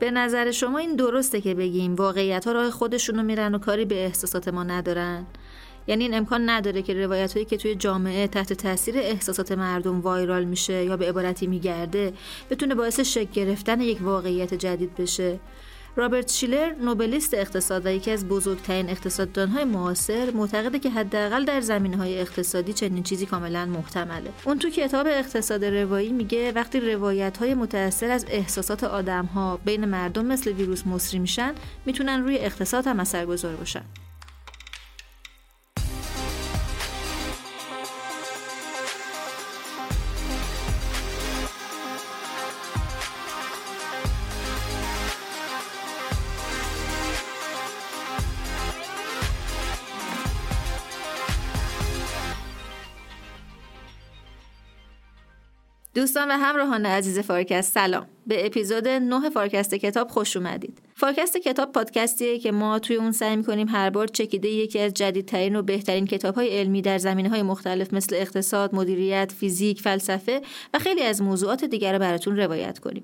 به نظر شما این درسته که بگیم واقعیت ها راه خودشونو میرن و کاری به احساسات ما ندارن؟ یعنی این امکان نداره که روایت هایی که توی جامعه تحت تاثیر احساسات مردم وایرال میشه یا به عبارتی میگرده بتونه باعث شک گرفتن یک واقعیت جدید بشه؟ رابرت شیلر نوبلیست اقتصاد و یکی از بزرگترین اقتصاددانهای معاصر معتقده که حداقل در زمینهای اقتصادی چنین چیزی کاملا محتمله. اون تو کتاب اقتصاد روایی میگه وقتی روایت های متأثر از احساسات آدم ها بین مردم مثل ویروس مصری میشن می‌تونن روی اقتصاد هم اثرگذار باشن. دوستان و همراهان عزیز فارکست سلام به اپیزود 9 فارکست کتاب خوش اومدید. فارکست کتاب پادکستیه که ما توی اون سعی می‌کنیم هر بار چکیده یکی از جدیدترین و بهترین کتاب های علمی در زمینه های مختلف مثل اقتصاد، مدیریت، فیزیک، فلسفه و خیلی از موضوعات دیگر رو براتون روایت کنیم.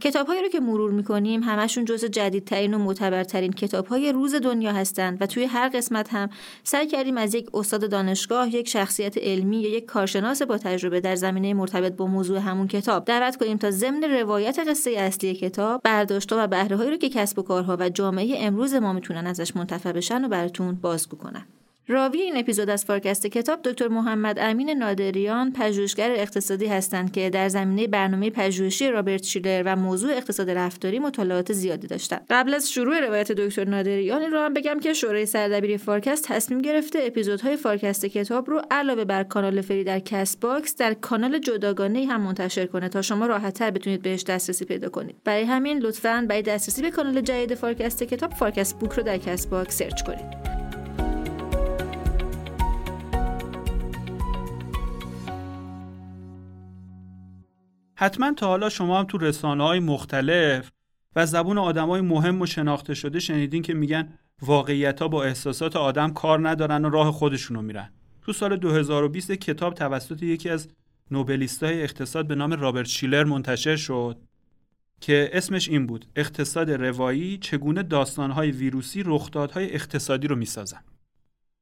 کتابهایی رو که مرور می‌کنیم همشون جزء جدیدترین و معتبرترین کتابهای روز دنیا هستند و توی هر قسمت هم سعی کردیم از یک استاد دانشگاه، یک شخصیت علمی یا یک کارشناس با تجربه در زمینه مرتبط با موضوع همون کتاب دعوت کنیم تا ضمن روایت قصه اصلی کتاب برداشتها و بهرههایی رو که کسب و کارها و جامعه امروز ما می‌تونن ازش منتفع بشن و براتون بازگو کنن راوی این اپیزود از فارکست کتاب دکتر محمد امین نادریان پژوهشگر اقتصادی هستند که در زمینه برنامه پژوهشی رابرت شیلر و موضوع اقتصاد رفتاری مطالعات زیادی داشتند. قبل از شروع روایت دکتر نادریان این رو هم بگم که شورای سردبیری فارکست تصمیم گرفته اپیزودهای فارکست کتاب رو علاوه بر کانال فری در Castbox در کانال جداگانه هم منتشر کنه تا شما راحتتر بتونید بهش دسترسی پیدا کنید. برای همین لطفا برای دسترسی به کانال جدید فارکست کتاب فارکست بوک رو در Castbox search کنید. حتما تا حالا شما هم تو رسانه های مختلف و زبون آدم های مهم و شناخته شده شنیدین که میگن واقعیت ها با احساسات آدم کار ندارن و راه خودشونو میرن. تو سال 2020 کتاب توسط یکی از های اقتصاد به نام رابرت شیلر منتشر شد که اسمش این بود اقتصاد روایی چگونه داستانهای ویروسی رخدادهای اقتصادی رو می‌سازن.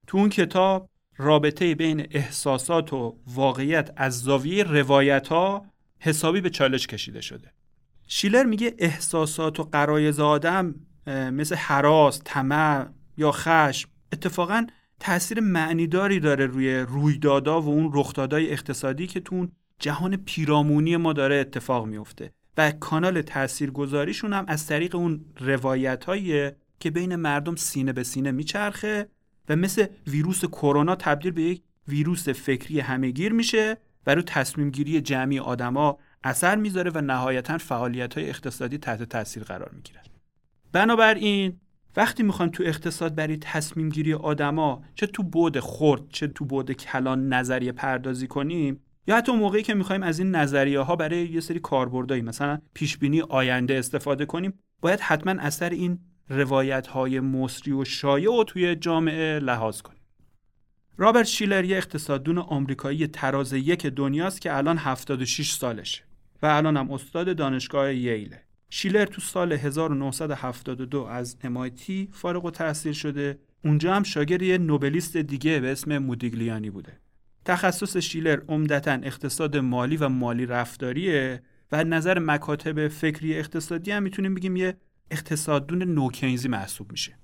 تو اون کتاب رابطه بین احساسات و واقعیت از زاویه روایت ها حسابی به چالش کشیده شده. شیلر میگه احساسات و قرایز آدم مثل حراس، طمع یا خشم اتفاقا تاثیر معنیداری داره روی رویدادها و اون رخدادهای اقتصادی که تو جهان پیرامونی ما داره اتفاق میفته. و کانال تاثیرگذاریشون هم از طریق اون روایت که بین مردم سینه به سینه میچرخه و مثل ویروس کرونا تبدیل به یک ویروس فکری همهگیر میشه رو تصمیم گیری جمعی آدما اثر می‌ذاره و نهایتا فعالیت های اقتصادی تحت تاثیر قرار می‌گیره بنابراین وقتی می‌خوایم تو اقتصاد برای تصمیم گیری آدما چه تو بود خرد چه تو بود کلان نظریه پردازی کنیم یا حتی موقعی که می‌خوایم از این نظریه ها برای یه سری کاربردایی مثلا پیش بینی آینده استفاده کنیم باید حتما اثر این روایت های مصری و شایع و توی جامعه لحاظ کنیم. رابرت شیلر یه اقتصاددون آمریکایی تراز یک دنیاست که الان 76 سالشه و الان هم استاد دانشگاه ییله. شیلر تو سال 1972 از MIT فارغ و تحصیل شده. اونجا هم شاگرد یه نوبلیست دیگه به اسم مودیگلیانی بوده. تخصص شیلر عمدتا اقتصاد مالی و مالی رفتاریه و نظر مکاتب فکری اقتصادی هم می‌تونیم بگیم یه اقتصاددون نوکینزی محسوب میشه.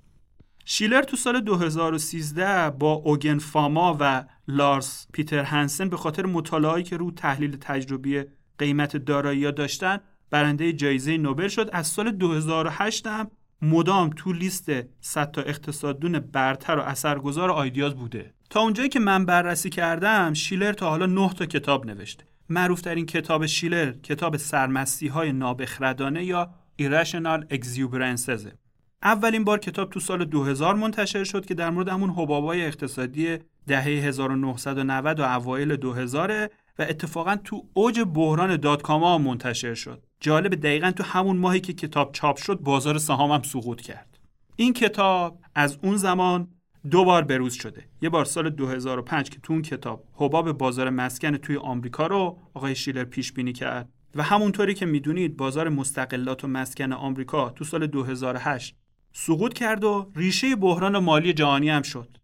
شیلر تو سال 2013 با اوگن فاما و لارس پیتر هنسن به خاطر مطالعاتی که رو تحلیل تجربی قیمت دارایی داشتن برنده جایزه نوبل شد. از سال 2008 هم مدام تو لیست 100 تا اقتصاددون برتر و اثرگذار آیدیاز بوده. تا اونجایی که من بررسی کردم شیلر تا حالا 9 تا کتاب نوشته. معروف این کتاب شیلر کتاب سرمستی های نابخردانه یا Irrational Exuberances. اولین بار کتاب تو سال 2000 منتشر شد که در مورد همون حبابای اقتصادی دهه 1990 و اوایل 2000 و اتفاقا تو اوج بحران داتکام ها منتشر شد. جالب دقیقا تو همون ماهی که کتاب چاپ شد بازار سهام هم سقوط کرد. این کتاب از اون زمان دو بار بروز شده. یه بار سال 2005 که تو اون کتاب حباب بازار مسکن توی آمریکا رو آقای شیلر پیش بینی کرد و همونطوری که می‌دونید بازار مستقلات و مسکن آمریکا تو سال 2008 سقوط کرد و ریشه بحران مالی جهانی هم شد.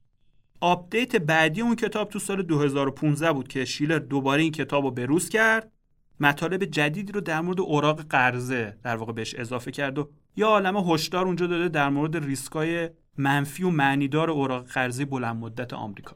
update بعدی اون کتاب تو سال 2015 بود که شیلر دوباره این کتاب رو بروز کرد مطالب جدیدی رو در مورد اوراق قرضه در واقع بهش اضافه کرد و یه عالم هشدار اونجا داده در مورد ریسکای منفی و معنیدار اوراق قرضه بلند مدت آمریکا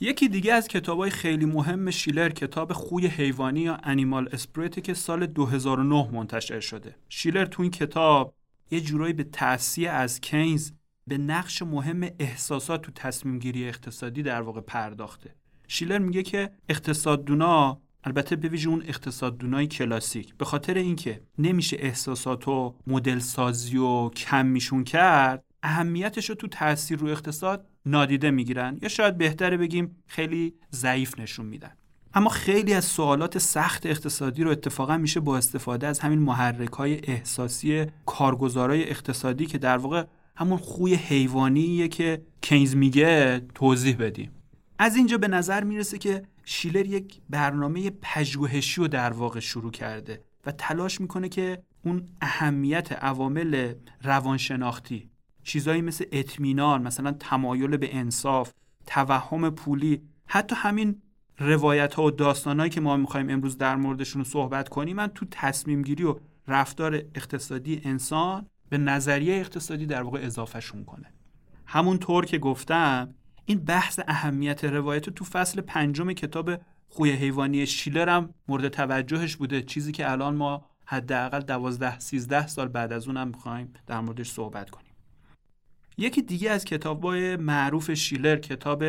یکی دیگه از کتابای خیلی مهم شیلر کتاب خوی حیوانی یا Animal Spirit ی که سال 2009 منتشر شده شیلر تو این کتاب یه جورایی به تأثیر از کینز به نقش مهم احساسات تو تصمیم گیری اقتصادی در واقع پرداخته. شیلر میگه که اقتصاددونا البته به ویژه اون اقتصاددونای کلاسیک به خاطر اینکه نمیشه احساسات و مدل سازی و کم میشون کرد اهمیتش رو تو تاثیر رو اقتصاد نادیده می‌گیرن یا شاید بهتره بگیم خیلی ضعیف نشون میدن. اما خیلی از سوالات سخت اقتصادی رو اتفاقا میشه با استفاده از همین محرک های احساسی کارگزارای اقتصادی که در واقع همون خوی حیوانیه که کینز میگه توضیح بدیم. از اینجا به نظر می‌رسه که شیلر یک برنامه پژوهشی رو در واقع شروع کرده و تلاش می‌کنه که اون اهمیت عوامل روانشناختی چیزایی مثل اطمینان مثلا تمایل به انصاف توهم پولی حتی همین روایت ها و داستانهایی که ما می‌خوایم امروز در موردشون صحبت کنیم من تو تصمیم گیری و رفتار اقتصادی انسان به نظریه اقتصادی در واقع اضافهشون کنه. همونطور که گفتم این بحث اهمیت روایت تو فصل پنجم کتاب خوی حیوانی شیلر هم مورد توجهش بوده چیزی که الان ما حداقل دوازده سیزده سال بعد از اونم می‌خوایم در موردش صحبت کنیم. یکی دیگه از کتابای معروف شیلر کتاب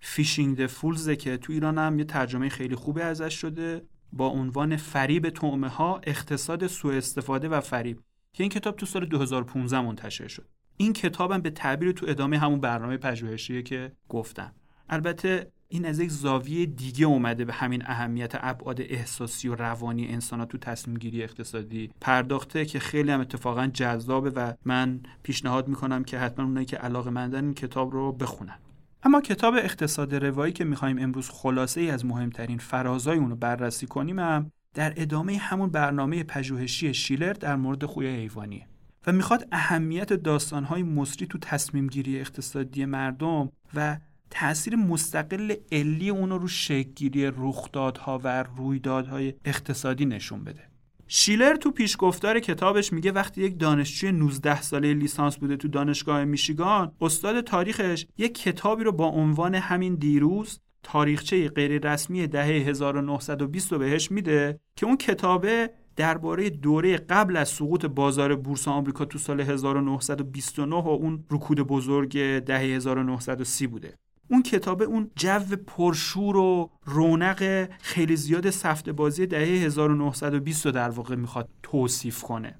Phishing for Phools که تو ایران هم یه ترجمه خیلی خوبه ازش شده با عنوان فریب تومه ها اقتصاد سوء استفاده و فریب که این کتاب تو سال 2015 منتشر شد. این کتابم به تعبیر تو ادامه همون برنامه پژوهشیه که گفتم. البته این از یک زاویه دیگه اومده به همین اهمیت ابعاد احساسی و روانی انسان تو تصمیم گیری اقتصادی پرداخته که خیلی هم اتفاقا جذابه و من پیشنهاد می‌کنم که حتما اونایی که علاقه مندن این کتاب رو بخونن. اما کتاب اقتصاد روایی که می‌خوایم امروز خلاصه ای از مهمترین فرازای اونو بررسی کنیم هم در ادامه همون برنامه پژوهشی شیلر در مورد خوی حیوانیه و می‌خواد اهمیت داستانهای مصری تو تصمیم گیری اقتصادی مردم و تاثیر مستقل علی اونو رو شکلگیری رخدادها و رویدادهای اقتصادی نشون بده. شیلر تو پیشگفتار کتابش میگه وقتی یک دانشجوی 19 ساله لیسانس بوده تو دانشگاه میشیگان استاد تاریخش یک کتابی رو با عنوان همین دیروز تاریخچه غیر رسمی دهه 1920 رو بهش میده که اون کتابه درباره دوره قبل از سقوط بازار بورس آمریکا تو سال 1929 و اون رکود بزرگ دهه 1930 بوده. اون کتابه اون جو پرشور و رونق خیلی زیاد سفت بازی دهه 1920 رو در واقع می‌خواد توصیف کنه.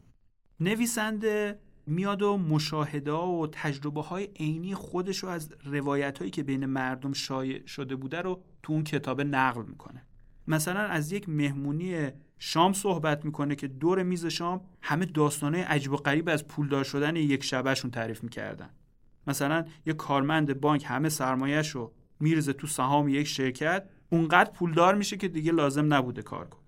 نویسنده میاد و مشاهده و تجربه های عینی خودش رو از روایت هایی که بین مردم شایع شده بوده رو تو اون کتاب نقل می‌کنه. مثلا از یک مهمونی شام صحبت می‌کنه که دور میز شام همه داستانه عجب و غریب از پولدار شدن یک شبهشون تعریف می‌کردن. مثلا یه کارمند بانک همه سرمایهش رو میرزه تو سهام یک شرکت اونقدر پولدار میشه که دیگه لازم نبوده کار کن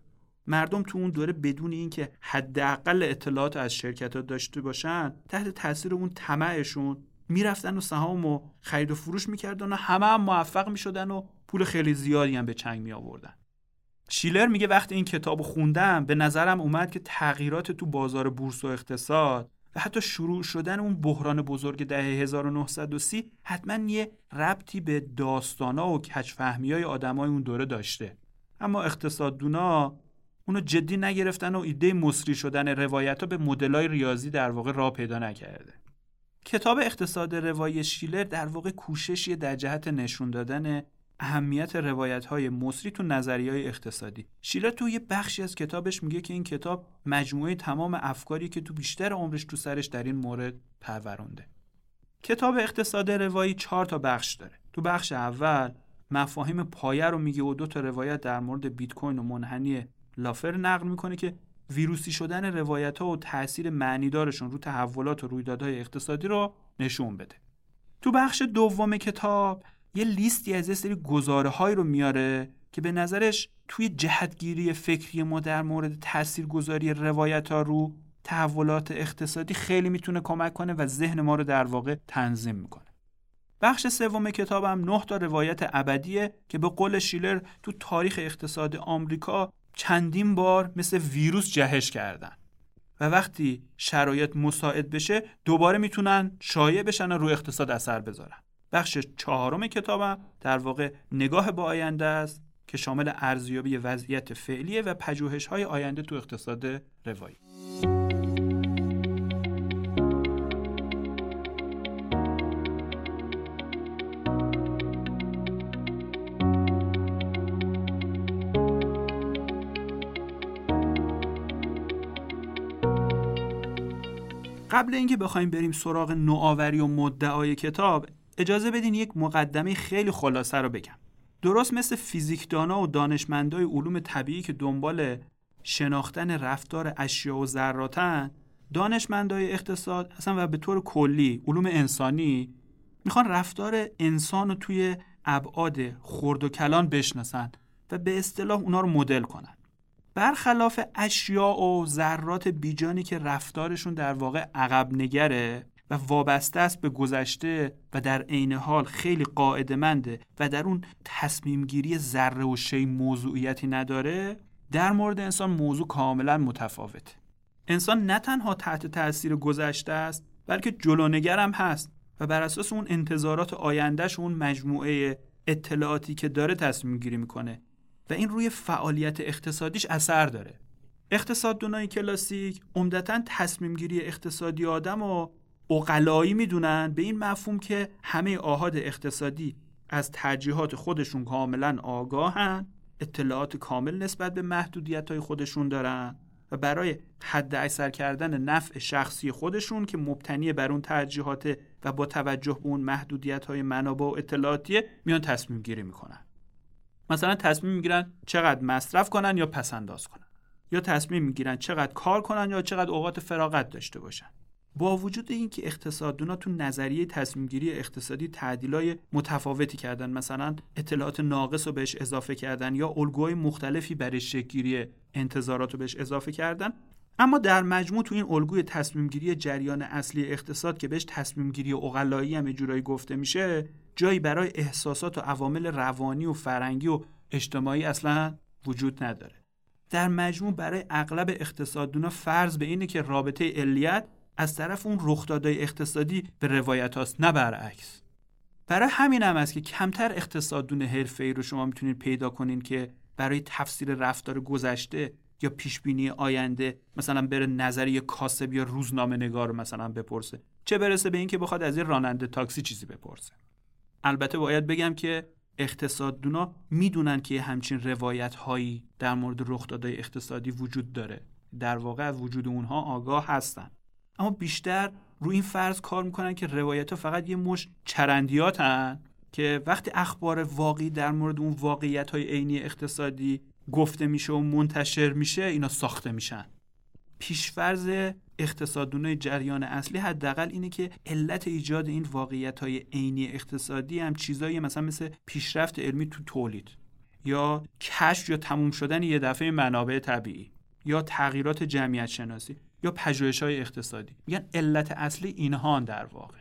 مردم تو اون دوره بدون اینکه حداقل اطلاعات از شرکت ها داشته باشن تحت تاثیر اون طمعشون می‌رفتن و سهام و خرید و فروش می‌کردن و همه هم موفق می‌شدن و پول خیلی زیادی هم به چنگ می آوردن شیلر میگه وقتی این کتاب خوندم به نظرم اومد که تغییرات تو بازار بورس و اقتصاد و حتی شروع شدن اون بحران بزرگ دهه 1930 حتما یه ربطی به داستانا و کچفهمی های آدمای اون دوره داشته. اما اقتصاددونا اونو جدی نگرفتن و ایده مصری شدن روایت ها به مدلای ریاضی در واقع راه پیدا نکرده. کتاب اقتصاد روایی شیلر در واقع کوششی در جهت نشون دادن اهمیت روایت های مصری تو نظریه های اقتصادی. شیلر تو یه بخشی از کتابش میگه که این کتاب مجموعه تمام افکاری که تو بیشتر عمرش تو سرش در این مورد پرورونده کتاب اقتصاد روایی چهار تا بخش داره. تو بخش اول مفاهیم پایه رو میگه و دو تا روایت در مورد بیت کوین و منحنی لافر نقل می‌کنه که ویروسی شدن روایت ها و تاثیر معنیدارشون رو تحولات و رویدادهای اقتصادی رو نشون بده. تو بخش دوم کتاب یه لیستی از یه سری گزاره رو میاره که به نظرش توی جهتگیری فکری ما در مورد تاثیرگذاری روایت ها رو تحولات اقتصادی خیلی می‌تونه کمک کنه و ذهن ما رو در واقع تنظیم می‌کنه. بخش سوم کتابم نه تا روایت ابدیه که به قول شیلر تو تاریخ اقتصاد آمریکا چندین بار مثل ویروس جهش کردن و وقتی شرایط مساعد بشه دوباره می‌تونن شایع بشن و رو اقتصاد اثر بذارن. بخش چهارم کتابم در واقع نگاه به آینده است که شامل ارزیابی وضعیت فعلیه و پژوهش های آینده تو اقتصاد روایی. قبل اینکه بخوایم بریم سراغ نوآوری و مدعای کتاب اجازه بدین یک مقدمه خیلی خلاصه رو بگم. درست مثل فیزیکدانا و دانشمندای علوم طبیعی که دنبال شناختن رفتار اشیا و ذراتن دانشمندای اقتصاد اصلا و به طور کلی علوم انسانی می‌خوان رفتار انسان رو توی ابعاد خرد و کلان بشناسن و به اصطلاح اونا رو مدل کنن. برخلاف اشیاء و ذرات بیجانی که رفتارشون در واقع عقب نگره و وابسته است به گذشته و در عین حال خیلی قاعدمنده و در اون تصمیم گیری ذره و شی موضوعیتی نداره در مورد انسان موضوع کاملا متفاوته انسان نه تنها تحت تاثیر گذشته است بلکه جلونگرم هست و بر اساس اون انتظارات آیندهش اون مجموعه اطلاعاتی که داره تصمیم گیری می‌کنه و این روی فعالیت اقتصادیش اثر داره. اقتصاددانای کلاسیک عمدتا تصمیم گیری اقتصادی آدم و اقلایی می‌دونن؟ به این مفهوم که همه آهاد اقتصادی از ترجیحات خودشون کاملا آگاهن اطلاعات کامل نسبت به محدودیت های خودشون دارن و برای حد اکثر کردن نفع شخصی خودشون که مبتنی بر اون ترجیحات و با توجه به اون محدودیت های منابع و اطلاعاتیه میان تصمیم گیری می‌کنن. مثلا تصمیم می‌گیرن چقدر مصرف کنن یا پس انداز کنن. یا تصمیم می‌گیرن چقدر کار کنن یا چقدر اوقات فراغت داشته باشن. با وجود اینکه اقتصاددونا تو نظریه تصمیمگیری اقتصادی تعدیلای متفاوتی کردن مثلا اطلاعات ناقص رو بهش اضافه کردن یا الگوهای مختلفی برای شکلگیری انتظارات رو بهش اضافه کردن اما در مجموع تو این الگوی تصمیمگیری جریان اصلی اقتصاد که بهش تصمیمگیری اقلایی هم جورایی گفته میشه جایی برای احساسات و عوامل روانی و فرنگی و اجتماعی اصلا وجود نداره. در مجموع برای اغلب اقتصاددونا فرض به اینه که رابطه علیت از طرف اون رخدادهای اقتصادی به روایت هاست نه برعکس. برای همین هم است که کمتر اقتصاددون ای رو شما می‌تونید پیدا کنین که برای تفسیر رفتار گذشته یا پیش بینی آینده مثلا بره نظریه کاسب یا روزنامه نگار مثلا بپرسه. چه برسه به اینکه بخواد از یه راننده تاکسی چیزی بپرسه. البته باید بگم که اقتصاددونا می‌دونن که همچین روایت هایی در مورد رخدادهای اقتصادی وجود داره. در واقع وجود اونها آگاه هستن. اما بیشتر روی این فرض کار می‌کنن که روایت ها فقط یه مش چرندیاتن که وقتی اخبار واقعی در مورد اون واقعیت های عینی اقتصادی گفته میشه و منتشر میشه اینا ساخته میشن. پیشفرض اقتصادونه جریان اصلی حداقل اینه که علت ایجاد این واقعیت های عینی اقتصادی هم چیزایی مثلا مثل پیشرفت علمی تو تولید یا کشف یا تموم شدن یه دفعه منابع طبیعی یا تغییرات جمعیت شناسی. یا پژوهش های اقتصادی. میگن علت اصلی اینها در واقع.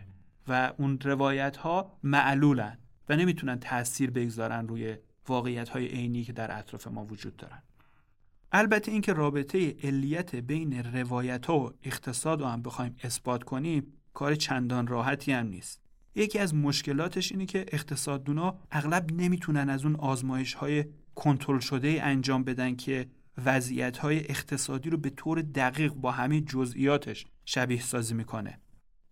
و اون روایت ها معلولن و نمی‌تونن تاثیر بگذارن روی واقعیت های عینی که در اطراف ما وجود دارن. البته اینکه رابطه علیت بین روایت ها و اقتصاد رو هم بخوایم اثبات کنیم کار چندان راحتی هم نیست. یکی از مشکلاتش اینه که اقتصاددونا اغلب نمی‌تونن از اون آزمایش های کنترل شده انجام بدن که وضعیت های اقتصادی رو به طور دقیق با همه جزئیاتش شبیه سازی می‌کنه.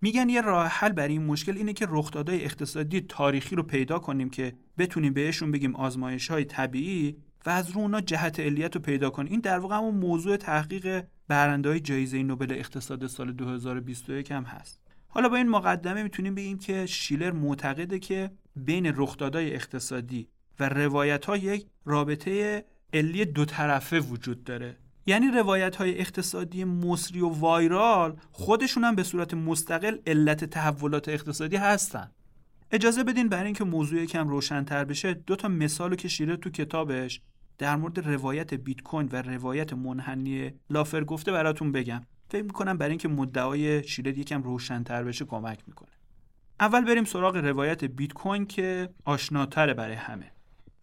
میگن یه راه حل برای این مشکل اینه که رخدادهای اقتصادی تاریخی رو پیدا کنیم که بتونیم بهشون بگیم آزمایش های طبیعی و از رو اونا جهت علیت رو پیدا کنیم. این در واقع همون موضوع تحقیق برنده های جایزه نوبل اقتصاد سال 2021 هم هست. حالا با این مقدمه می‌تونیم بگیم که شیلر معتقده که بین رخدادهای اقتصادی و روایت ها یک رابطه علی دو طرفه وجود داره. یعنی روایت های اقتصادی مصری و وایرال خودشون هم به صورت مستقل علت تحولات اقتصادی هستن. اجازه بدین برای اینکه موضوع یکم روشنتر بشه دو تا مثالو که شیره تو کتابش در مورد روایت بیت کوین و روایت منحنی لافر گفته براتون بگم. فکر می‌کنم برای اینکه مدعای شیره یکم روشنتر بشه کمک می‌کنه. اول بریم سراغ روایت بیت کوین که آشناتره برای همه.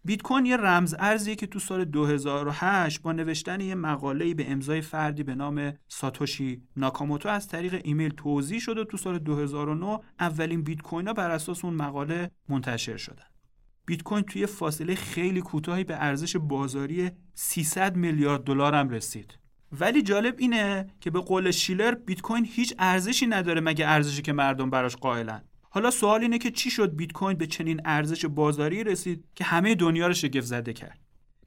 بیت کوین یه رمز ارزیه که تو سال 2008 با نوشتن یه مقاله‌ای به امضای فردی به نام ساتوشی ناکاموتو از طریق ایمیل توضیح شد و تو سال 2009 اولین بیت کوین ها بر اساس اون مقاله منتشر شدن. بیت کوین توی فاصله خیلی کوتاهی به ارزش بازاری 300 میلیارد دلار هم رسید. ولی جالب اینه که به قول شیلر بیت کوین هیچ ارزشی نداره مگه ارزشی که مردم براش قائلن. حالا سوال اینه که چی شد بیت کوین به چنین ارزش بازاری رسید که همه دنیا رو شگفت زده کرد؟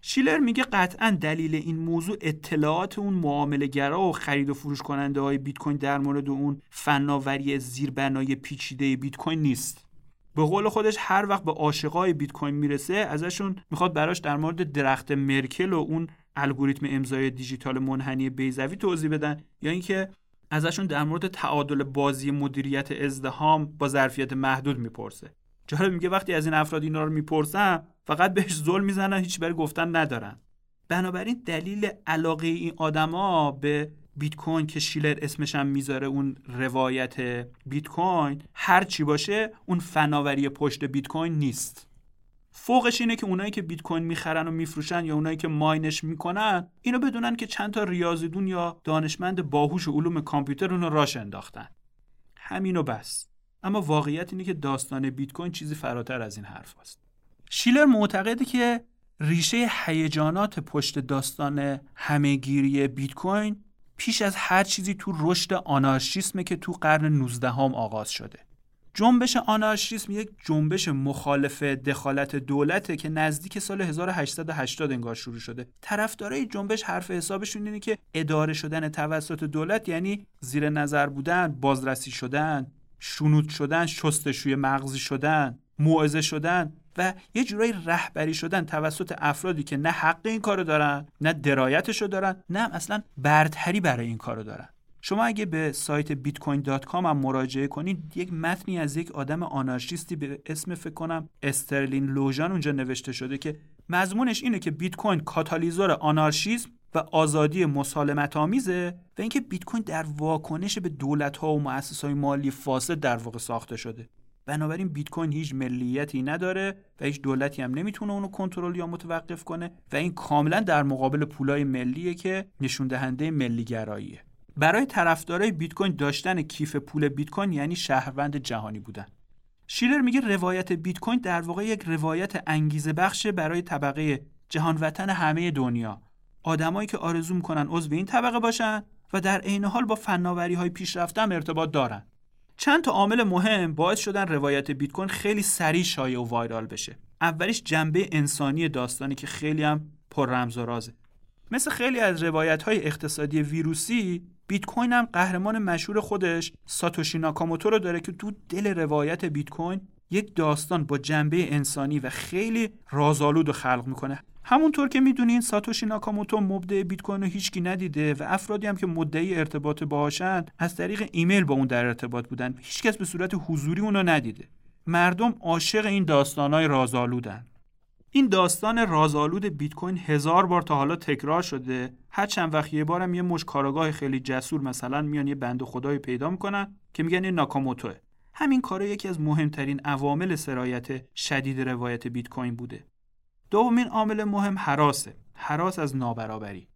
شیلر میگه قطعا دلیل این موضوع اطلاعات اون معامله گرا و خرید و فروش کننده های بیت کوین در مورد اون فناوری زیربنای پیچیده بیت کوین نیست. به قول خودش هر وقت به عاشقای بیت کوین می‌رسه ازشون می‌خواد براش در مورد درخت مرکل و اون الگوریتم امضای دیجیتال منحنی بیزوی توضیح بدن یا اینکه ازشون در مورد تعادل بازی مدیریت ازدهام با ظرفیت محدود می‌پرسه. جالب میگه وقتی از این افراد اینا رو می‌پرسن فقط بهش ظلم می‌زنن هیچ برای گفتن ندارن. بنابراین دلیل علاقه این آدما به بیت کوین که شیلر اسمش هم می‌ذاره اون روایت بیت کوین هر چی باشه اون فناوری پشت بیت کوین نیست. فوقش اینه که اونایی که بیت کوین می‌خرن و میفروشن یا اونایی که ماینش می‌کنن اینو بدونن که چند تا ریاضیدون یا دانشمند باهوش و علوم کامپیوتر اونو راش انداختن. همینو بس. اما واقعیت اینه که داستان بیت کوین چیزی فراتر از این حرف هست. شیلر معتقده که ریشه هیجانات پشت داستان همهگیری بیت کوین پیش از هر چیزی تو رشد آنارشیسمه که تو قرن 19 هم آغاز شده. جنبش آنارشیسم یک جنبش مخالف دخالت دولته که نزدیک سال 1880 انگار شروع شده. طرفدارای جنبش حرف حسابشون اینه که اداره شدن توسط دولت یعنی زیر نظر بودن بازرسی شدن شنود شدن شستشوی مغزی شدن موعظه شدن و یه جورایی رهبری شدن توسط افرادی که نه حق این کارو دارن نه درایتشو دارن نه اصلا برتری برای این کارو دارن. شما اگه به سایت bitcoin.com هم مراجعه کنید یک متنی از یک آدم آنارشیستی به اسم فکر کنم استرلین لوژان اونجا نوشته شده که مضمونش اینه که بیت کوین کاتالیزور آنارشیسم و آزادی مسالمت آمیزه و اینکه بیت کوین در واکنش به دولت ها و مؤسسات های مالی فاسد در واقع ساخته شده. بنابراین بیت کوین هیچ ملیتی نداره و هیچ دولتی هم نمی‌تونه اونو کنترل یا متوقف کنه و این کاملا در مقابل پولای ملیه که نشون دهنده ملیگراییه. برای طرفدارای بیت کوین داشتن کیف پول بیت کوین یعنی شهروند جهانی بودن. شیلر میگه روایت بیت کوین در واقع یک روایت انگیزه بخش برای طبقه جهان وطن همه دنیا. آدمایی که آرزو می‌کنن عضو این طبقه باشن و در عین حال با فناوری های پیشرفته هم ارتباط دارن. چند تا عامل مهم باعث شدن روایت بیت کوین خیلی سریع شایع و وایرال بشه. اولیش جنبه انسانی داستانی که خیلی هم پر رمز و رازه. مثل خیلی از روایت های اقتصادی ویروسی بیت کوین هم قهرمان مشهور خودش ساتوشی ناکاموتو رو داره که تو دل روایت بیت کوین یک داستان با جنبه انسانی و خیلی رازآلود خلق می‌کنه. همونطور که می‌دونین ساتوشی ناکاموتو مبدع بیت کوین رو هیچکی ندیده و افرادی هم که مدعی ارتباط باهاشن از طریق ایمیل با اون در ارتباط بودن. هیچکس به صورت حضوری اونو ندیده. مردم عاشق این داستانهای رازآلودن. این داستان رازآلود بیت کوین هزار بار تا حالا تکرار شده. هر چند وقت یه بارم یه مش کارگاه خیلی جسور مثلا میان یه بند خدای پیدا می‌کنن که میگن این ناکاموتوه. همین کار یکی از مهمترین عوامل سرایت شدید روایت بیت کوین بوده. دومین عامل مهم حراسه. حراس از نابرابری.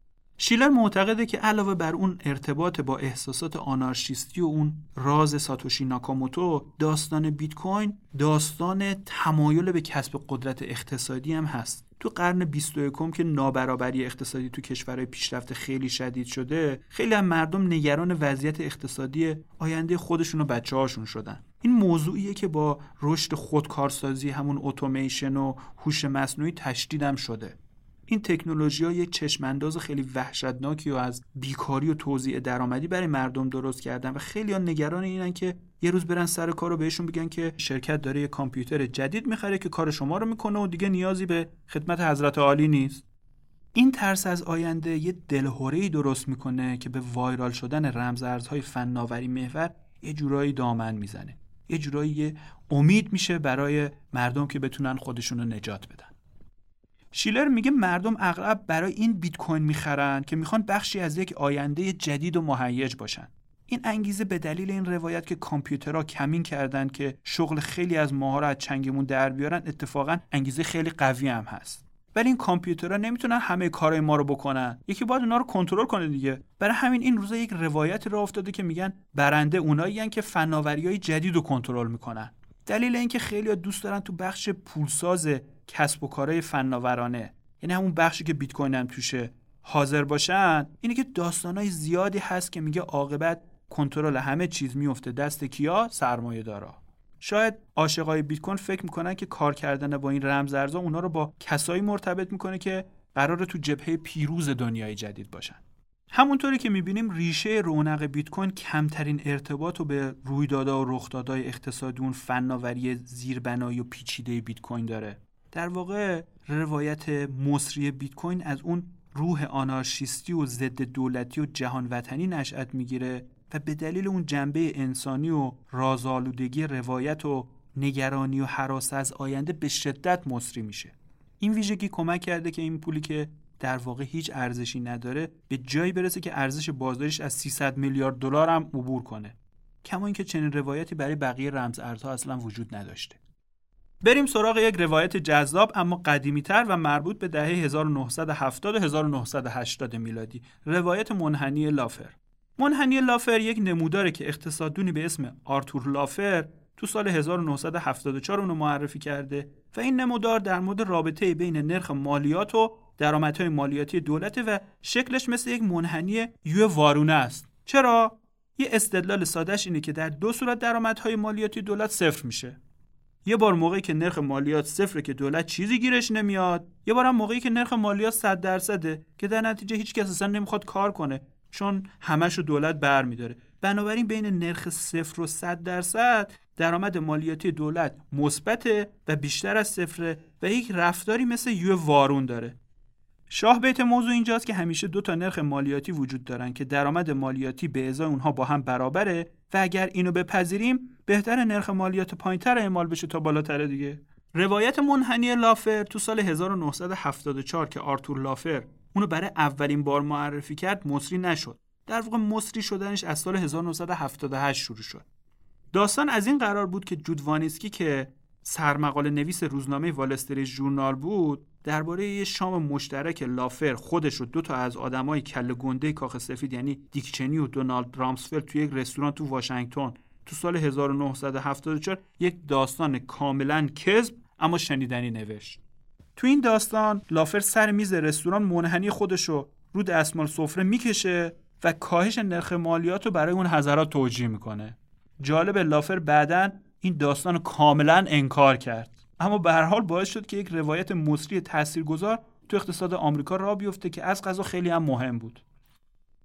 شیلر معتقده که علاوه بر اون ارتباط با احساسات آنارشیستی و اون راز ساتوشی ناکاموتو داستان بیت کوین داستان تمایل به کسب قدرت اقتصادی هم هست. تو قرن 21 که نابرابری اقتصادی تو کشورهای پیشرفته خیلی شدید شده خیلی هم مردم نگران وضعیت اقتصادی آینده خودشون و بچه هاشون شدن. این موضوعیه که با رشد خودکارسازی همون اتوماسیون و هوش مصنوعی تشدیدم شده. این تکنولوژی ها یک چشمانداز خیلی وحشتناکی و از بیکاری و توزیع درآمدی برای مردم درست کردن و خیلی ها نگران اینن که یه روز برن سر کار رو بهشون بگن که شرکت داره یه کامپیوتر جدید می‌خره که کار شما رو می‌کنه و دیگه نیازی به خدمت حضرت عالی نیست. این ترس از آینده یه دلهوره‌ای درست می‌کنه که به وایرال شدن رمزارزهای فناوری محور یه جورایی دامن می‌زنه. یه جورایی امید میشه برای مردم که بتونن خودشون رو نجات بدن. شیلر میگه مردم اغلب برای این بیت کوین می‌خرن که می‌خوان بخشی از یک آینده جدید و مهیج باشن. این انگیزه به دلیل این روایت که کامپیوترها کمین کردن که شغل خیلی از ماها رو از چنگمون در بیارن اتفاقا انگیزه خیلی قوی هم هست. ولی این کامپیوترها نمی‌تونن همه کارهای ما رو بکنن. یکی باید اونا رو کنترل کنه دیگه. برای همین این روزا یک روایت را افتاده که میگن برنده اونایی که فناوری های جدید رو کنترل می‌کنن. دلیل اینکه خیلی دوست دارن تو بخش پولساز کسب و کارهای فناورانه یعنی همون بخشی که بیت کوین هم توشه حاضر باشن اینه که داستانای زیادی هست که میگه عاقبت کنترل همه چیز میفته دست کیا؟ سرمایه دارا. شاید عاشقای بیت کوین فکر می‌کنن که کار کردن با این رمزارزها اونا رو با کسایی مرتبط می‌کنه که قرار تو جبهه پیروز دنیای جدید باشن. همونطوری که می‌بینیم ریشه رونق بیت کوین کمترین ارتباط رو به رویدادها و رخدادهای اقتصادی اون فناوری زیربنایی و پیچیده بیت کوین داره. در واقع روایت مصری بیت کوین از اون روح آنارشیستی و ضد دولتی و جهان وطنی نشأت می‌گیره و به دلیل اون جنبه انسانی و رازآلودگی روایت و نگرانی و حراس از آینده به شدت مصری میشه. این ویژگی کمک کرده که این پولی که در واقع هیچ ارزشی نداره به جایی برسه که ارزش بازارش از 300 میلیارد دلار هم عبور کنه. کما اینکه چنین روایتی برای بقیه رمز ارزها اصلا وجود نداشته. بریم سراغ یک روایت جذاب اما قدیمیتر و مربوط به دهه 1970 و 1980 میلادی. روایت منحنی لافر. منحنی لافر یک نموداره که اقتصاددونی به اسم آرتور لافر تو سال 1974 اونو معرفی کرده و این نمودار در مورد رابطه بین نرخ مالیات و درآمدهای مالیاتی دولت و شکلش مثل یک منحنی یو وارونه است. چرا؟ یه استدلال سادهش اینه که در دو صورت درآمدهای مالیاتی دولت صفر میشه. یه بار موقعی که نرخ مالیات صفره که دولت چیزی گیرش نمیاد. یه بار هم موقعی که نرخ مالیات 100 درصده که در نتیجه هیچ کس اصلا نمی‌خواد کار کنه چون همش رو دولت برمیداره بنابراین بین نرخ صفر و 100 درصد درآمد مالیاتی دولت مثبت و بیشتر از صفر و یک رفتاری مثل یو وارون داره. شاه بیت موضوع اینجاست که همیشه دو تا نرخ مالیاتی وجود دارن که درآمد مالیاتی به ازای اونها با هم برابره و اگر اینو بپذیریم بهتر نرخ مالیات پایینتر اعمال بشه تا بالاتره دیگه. روایت منحنی لافر تو سال 1974 که آرتور لافر اونو برای اولین بار معرفی کرد مصری نشد. در واقع مصری شدنش از سال 1978 شروع شد. داستان از این قرار بود که جودوانیسکی که سرمقاله نویس روزنامه والستری ژورنال بود درباره یه شام مشترک لافر خودش و دو تا از آدمای کله گنده کاخ سفید یعنی دیکچنی و دونالد رامسفلد توی یک رستوران تو واشنگتن تو سال 1974 یک داستان کاملا کذب اما شنیدنی نوشت. تو این داستان لافر سر میز رستوران منحنی خودشو رو دستمال سفره می‌کشه و کاهش نرخ مالیات رو برای اون حضرات توجیه می‌کنه. جالب لافر بعدا این داستان رو کاملا انکار کرد. اما به هر حال باعث شد که یک روایت مصری تاثیرگذار تو اقتصاد آمریکا را بیفته که از غذا خیلی هم مهم بود.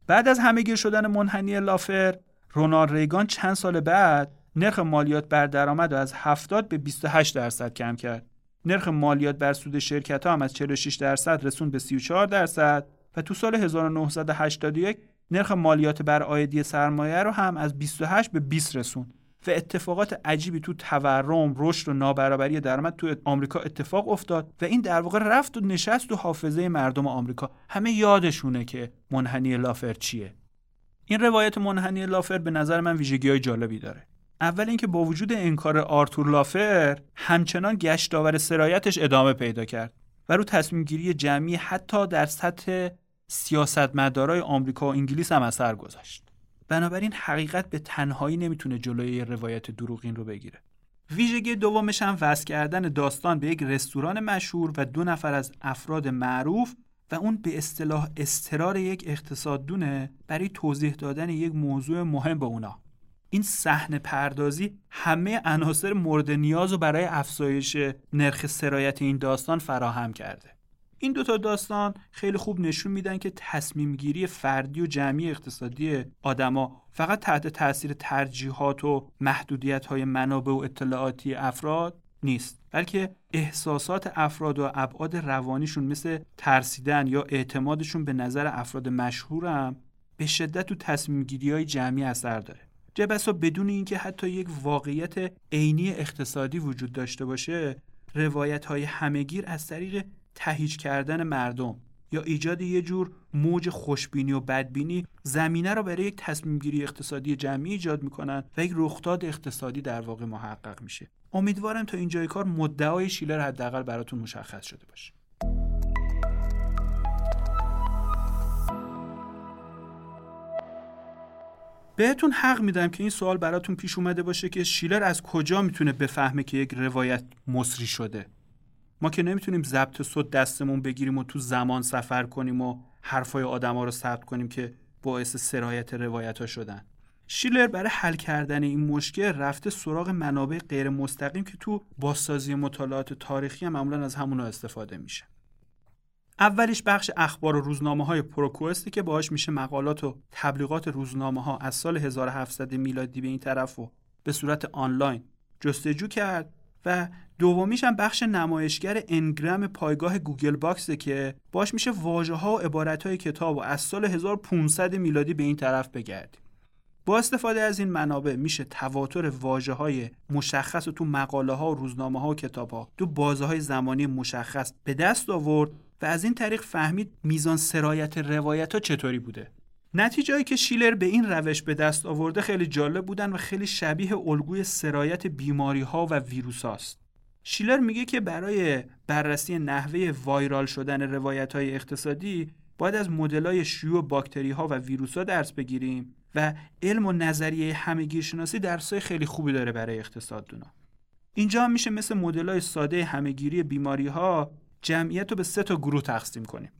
بعد از همهگیر شدن منحنی لافر رونالد ریگان چند سال بعد نرخ مالیات بر درآمد از 70 به 28 درصد کم کرد. نرخ مالیات بر سود شرکت ها هم از 46 درصد رسوند به 34 درصد و تو سال 1981 نرخ مالیات بر آیدی سرمایه رو هم از 28 به 20 رسوند. و اتفاقات عجیبی تو تورم، رشد و نابرابری درآمد تو آمریکا اتفاق افتاد و این در واقع رفت و نشست تو حافظه مردم آمریکا. همه یادشونه که منحنی لافر چیه. این روایت منحنی لافر به نظر من ویژگی های جالبی داره. اول اینکه با وجود انکار آرتور لافر همچنان گشتاور سرایتش ادامه پیدا کرد و رو تصمیم گیری جمعی حتی در سطح سیاستمدارای آمریکا و انگلیس هم اثر گذاشت. بنابراین حقیقت به تنهایی نمی‌تونه جلوی روایت دروغین رو بگیره. ویژگی دومش هم وصل کردن داستان به یک رستوران مشهور و دو نفر از افراد معروف و اون به اصطلاح استرار یک اقتصاددونه برای توضیح دادن یک موضوع مهم به اونا. این صحنه پردازی همه عناصر مورد نیاز رو برای افزایش نرخ سرایت این داستان فراهم کرده. این دوتا داستان خیلی خوب نشون میدن که تصمیم گیری فردی و جمعی اقتصادی آدما فقط تحت تاثیر ترجیحات و محدودیت های منابع و اطلاعاتی افراد نیست بلکه احساسات افراد و ابعاد روانیشون مثل ترسیدن یا اعتمادشون به نظر افراد مشهور هم به شدت تو تصمیم گیری های جمعی اثر داره. چه بسا بدون اینکه حتی یک واقعیت عینی اقتصادی وجود داشته باشه روایت های همهگیر از طریق تهیج کردن مردم یا ایجاد یه جور موج خوشبینی و بدبینی زمینه را برای یک تصمیم گیری اقتصادی جمعی ایجاد می‌کنن و یک رخداد اقتصادی در واقع محقق میشه. امیدوارم تا اینجای کار مدعای شیلر حداقل براتون مشخص شده باشه. بهتون حق میدم که این سوال براتون پیش اومده باشه که شیلر از کجا می‌تونه بفهمه که یک روایت مصری شده. ما که نمی‌تونیم ضبط صد دستمون بگیریم و تو زمان سفر کنیم و حرفای آدما رو ثبت کنیم که باعث سرایت روایت ها شدن. شیلر برای حل کردن این مشکل رفته سراغ منابع غیر مستقیم که تو بازسازی مطالعات تاریخی هم معمولا از همونها استفاده میشه. اولیش بخش اخبار و روزنامه های پروکوستی که باهاش میشه مقالات و تبلیغات روزنامه ها از سال 1700 میلادی به این طرف و به صورت آنلاین جستجو کرد. و دومیش هم بخش نمایشگر انگرام پایگاه گوگل باکسه که باش میشه واژه ها و عبارت های کتاب و از سال 1500 میلادی به این طرف بگردیم. با استفاده از این منابع میشه تواتر واجه های مشخص و تو مقاله ها و روزنامه ها و کتاب ها تو بازه های زمانی مشخص به دست آورد و از این طریق فهمید میزان سرایت روایت ها چطوری بوده. نتیجه که شیلر به این روش به دست آورده خیلی جالب بودن و خیلی شبیه الگوی سرایت بیماری ها و ویروس هاست. شیلر میگه که برای بررسی نحوه وایرال شدن روایت های اقتصادی باید از مدلای شیوع باکتری ها و ویروس ها درس بگیریم و علم و نظریه همهگیرشناسی درسای خیلی خوبی داره برای اقتصاددونا. اینجا هم میشه مثل مدلای ساده همهگیری بیماری ها جمعیت رو به سه تا گروه تقسیم کنیم.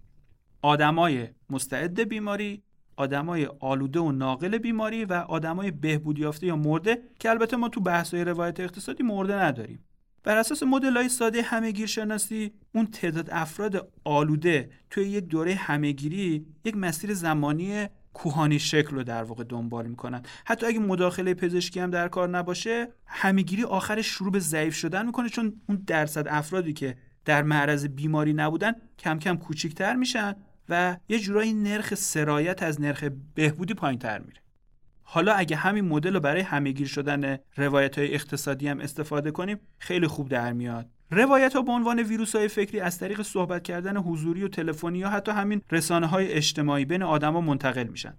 آدمای مستعد بیماری، آدمای آلوده و ناقل بیماری و آدمای بهبودی یافته یا مرده که البته ما تو بحث‌های روایت اقتصادی مرده نداریم. بر اساس مدل‌های ساده همهگیر شناسی اون تعداد افراد آلوده توی یک دوره همهگیری یک مسیر زمانی کوهانی شکل رو در واقع دنبال می‌کنن حتی اگه مداخله پزشکی هم در کار نباشه همهگیری آخرش شروع به ضعیف شدن می‌کنه چون اون درصد افرادی که در معرض بیماری نبودن کم کم کوچیکتر میشن و یه جورایی نرخ سرایت از نرخ بهبودی پایین تر میره. حالا اگه همین مدل رو برای همهگیر شدن روایت های اقتصادی هم استفاده کنیم خیلی خوب در میاد. روایت ها به عنوان ویروس های فکری از طریق صحبت کردن حضوری و تلفنی یا حتی همین رسانه های اجتماعی بین آدما منتقل میشن.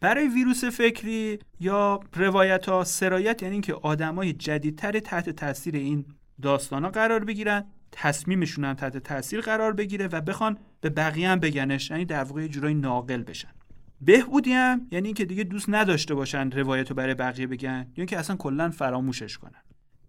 برای ویروس فکری یا روایت ها سرایت یعنی اینکه آدمای جدیدتر تحت تاثیر این داستان ها قرار بگیرن تصمیمشون هم تحت تاثیر قرار بگیره و بخوان به بقیه هم بگنش. یعنی در واقع جورای ناقل بشن. بهبودی هم یعنی اینکه دیگه دوست نداشته باشن روایت رو برای بقیه بگن یا که اصلا کلا فراموشش کنن.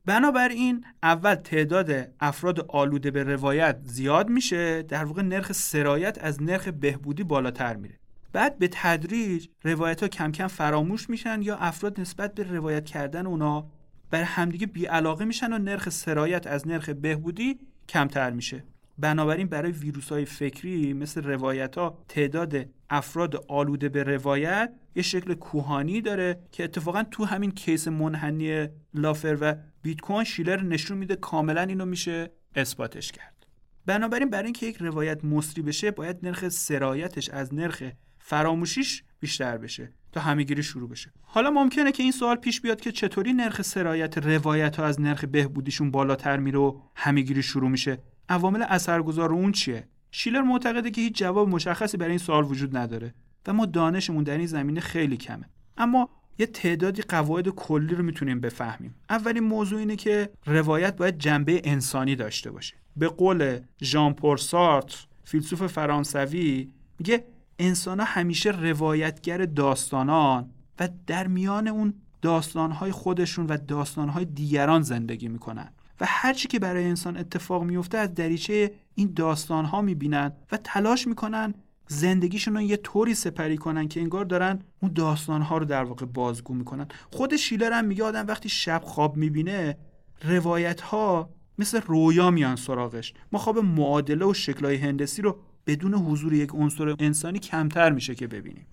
بنابراین اول تعداد افراد آلوده به روایت زیاد میشه در واقع نرخ سرایت از نرخ بهبودی بالاتر میره. بعد به تدریج روایت ها کم کم فراموش میشن یا افراد نسبت به روایت کردن اونا بر همدیگه بیعلاقه میشن و نرخ سرایت از نرخ بهبودی کمتر میشه. بنابراین برای ویروس های فکری مثل روایت ها تعداد افراد آلوده به روایت یه شکل کوهانی داره که اتفاقا تو همین کیس منحنی لافر و بیت کوین شیلر نشون میده کاملا اینو میشه اثباتش کرد. بنابراین برای اینکه یک روایت مصری بشه باید نرخ سرایتش از نرخ فراموشیش بیشتر بشه. تا همهگیری شروع بشه. حالا ممکنه که این سوال پیش بیاد که چطوری نرخ سرایت روایت ها از نرخ بهبودیشون بالاتر میره و همهگیری شروع میشه؟ عوامل اثرگذار اون چیه؟ شیلر معتقده که هیچ جواب مشخصی برای این سوال وجود نداره و ما دانشمون در این زمینه خیلی کمه. اما یه تعدادی قواعد کلی رو می‌تونیم بفهمیم. اولین موضوع اینه که روایت باید جنبه انسانی داشته باشه. به قول ژان پل سارتر فیلسوف فرانسوی میگه انسان ها همیشه روایتگر داستانان و در میان اون داستانهای خودشون و داستانهای دیگران زندگی می‌کنن. و هرچی که برای انسان اتفاق میفته از دریچه این داستانها می‌بینن و تلاش می‌کنن زندگیشون رو یه طوری سپری کنن که انگار دارن اون داستانها رو در واقع بازگو می‌کنن. خود شیلر هم میگه آدم وقتی شب خواب می‌بینه روایت ها مثل رویا میان سراغش. ما خواب معادله و شکلهای هندسی رو بدون حضور یک عنصر انسانی کمتر میشه که ببینیم.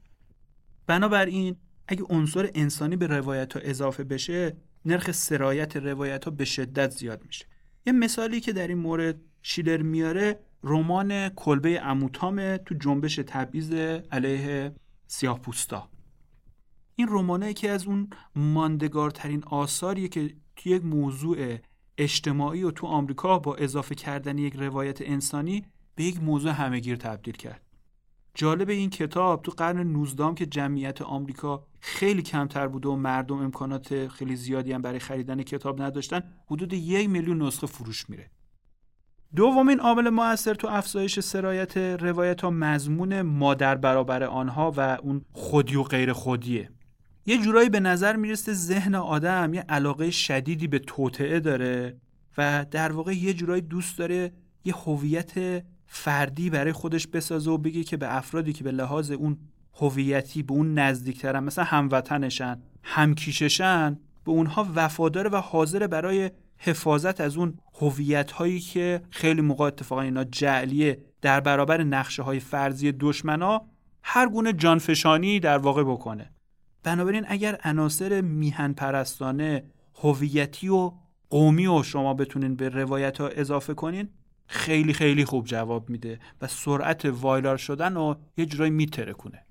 بنابراین اگه عنصر انسانی به روایت ها اضافه بشه نرخ سرایت روایت ها به شدت زیاد میشه. یه مثالی که در این مورد شیلر میاره رمان کلبه اموتامه تو جنبش تبعیض علیه سیاه پوستا. این رمانه که از اون ماندگارترین آثاریه که توی یک موضوع اجتماعی و تو آمریکا با اضافه کردن یک روایت انسانی به یک موضوع همهگیر تبدیل کرد. جالب این کتاب تو قرن 19 که جمعیت آمریکا خیلی کمتر بوده و مردم امکانات خیلی زیادی هم برای خریدن کتاب نداشتن حدود یک میلیون نسخه فروش میره. دومین عامل موثر تو افزایش سرایت روایت ها مضمون ما در برابر آنها و اون خودی و غیر خودیه. یه جورایی به نظر می‌رسه ذهن آدم یه علاقه شدیدی به توطعه داره و در واقع یه جورایی دوست داره یه هویت فردی برای خودش بسازه و بگه که به افرادی که به لحاظ اون هویتی به اون نزدیکترن مثلا هموطنشن همکیششن به اونها وفاداره و حاضر برای حفاظت از اون هویت هایی که خیلی موقع اتفاقا اینا جعلیه در برابر نقشه های فرضی دشمنا هر گونه جانفشانی در واقع بکنه. بنابراین اگر عناصر میهن پرستانه هویتی و قومی و شما بتونین به روایت ها اضافه کنین خیلی خیلی خوب جواب میده و سرعت وایلار شدن رو یه جورایی میتره کنه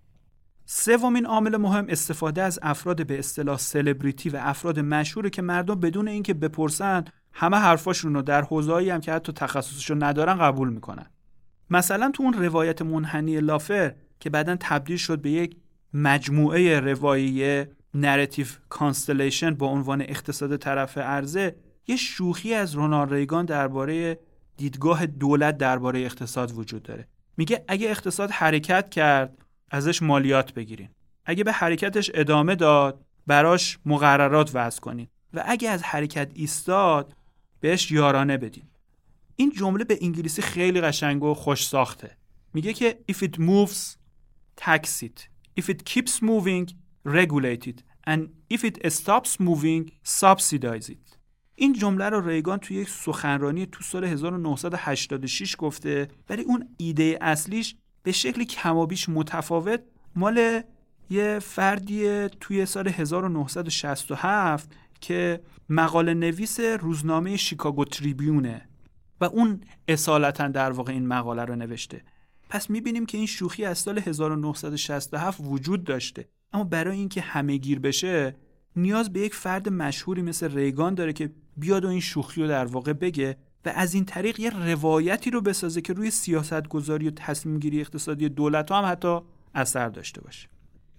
سومین عامل مهم استفاده از افراد به اصطلاح سلبریتی و افراد مشهوره که مردم بدون اینکه بپرسن همه حرفاشون رو در حوزه‌ای هم که حتی تخصصشو ندارن قبول می‌کنن. مثلا تو اون روایت منحنی لافر که بعدا تبدیل شد به یک مجموعه روایی narrative constellation با عنوان اقتصاد طرف عرضه یه شوخی از رونالد ریگان درباره دیدگاه دولت درباره اقتصاد وجود داره. میگه اگه اقتصاد حرکت کرد ازش مالیات بگیرین. اگه به حرکتش ادامه داد براش مقررات وضع کنین. و اگه از حرکت ایستاد بهش یارانه بدین. این جمله به انگلیسی خیلی قشنگ و خوش ساخته. میگه که if it moves tax it. If it keeps moving regulate it. And if it stops moving subsidize it. این جمله رو ریگان توی یک سخنرانی تو سال 1986 گفته. ولی اون ایده اصلیش به شکلی کمابیش متفاوت. مال یه فردی توی سال 1967 که مقاله نویس روزنامه شیکاگو تریبیونه و اون اصالتا در واقع این مقاله رو نوشته. پس می‌بینیم که این شوخی از سال 1967 وجود داشته. اما برای اینکه همه گیر بشه نیاز به یک فرد مشهوری مثل ریگان داره که بیاد و این شوخی رو در واقع بگه و از این طریق یه روایتی رو بسازه که روی سیاست گذاری و تصمیم گیری اقتصادی دولت هم حتی اثر داشته باشه.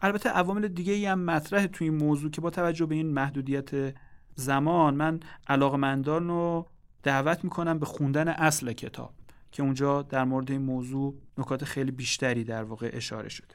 البته عوامل دیگه ای هم مطرح توی این موضوع که با توجه به این محدودیت زمان من علاقمندان رو دعوت می‌کنم به خوندن اصل کتاب که اونجا در مورد این موضوع نکات خیلی بیشتری در واقع اشاره شده.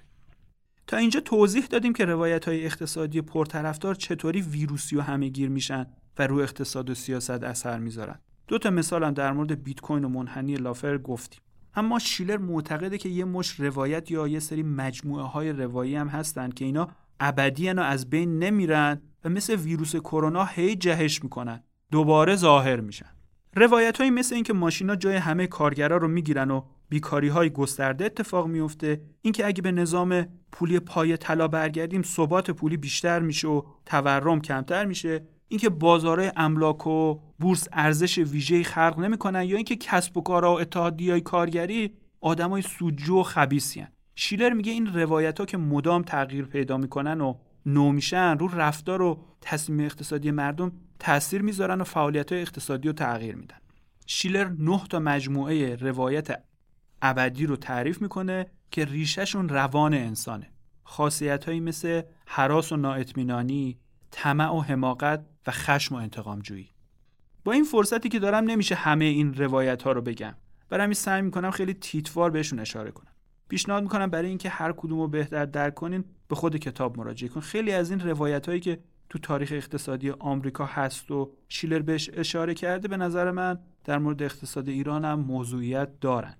تا اینجا توضیح دادیم که روایت های اقتصادی پرطرفدار چطوری ویروسی و همهگیر میشن. و رو اقتصاد و سیاست اثر می‌ذارن. دو تا مثال هم در مورد بیت کوین و منحنی لافر گفتیم. اما شیلر معتقده که یه مش روایت یا یه سری مجموعه های روایی هم هستن که اینا ابدی و از بین نمیرن و مثل ویروس کرونا هی جهش می‌کنن. دوباره ظاهر میشن. روایت های مثل اینکه ماشینا جای همه کارگرا رو می‌گیرن و بیکاری های گسترده اتفاق میفته اینکه اگه به نظام پولی پای طلا برگردیم ثبات پولی بیشتر میشه و تورم کمتر میشه. اینکه بازارهای املاک و بورس ارزش ویژه‌ای خلق نمی‌کنن یا اینکه کسب و کارها و اتحادیه‌های کارگری آدمای سودجو و خبیثین شیلر میگه این روایت ها که مدام تغییر پیدا می‌کنن و نو میشن رو رفتار و تصمیم اقتصادی مردم تاثیر می‌ذارن و فعالیت های اقتصادی رو تغییر میدن. شیلر نه تا مجموعه روایت ابدی رو تعریف می‌کنه که ریشهشون روان انسانه. خاصیت هایی مثل حراس و نااطمینانی طمع و حماقت و خشم و انتقام جویی با این فرصتی که دارم نمیشه همه این روایت ها رو بگم. برای همین سعی می‌کنم خیلی تیتوار بهشون اشاره کنم. پیشنهاد می‌کنم برای اینکه هر کدوم رو بهتر درک کنین به خود کتاب مراجعه کن. خیلی از این روایت هایی که تو تاریخ اقتصادی آمریکا هست و شیلر بهش اشاره کرده به نظر من در مورد اقتصاد ایران هم موضوعیت دارن.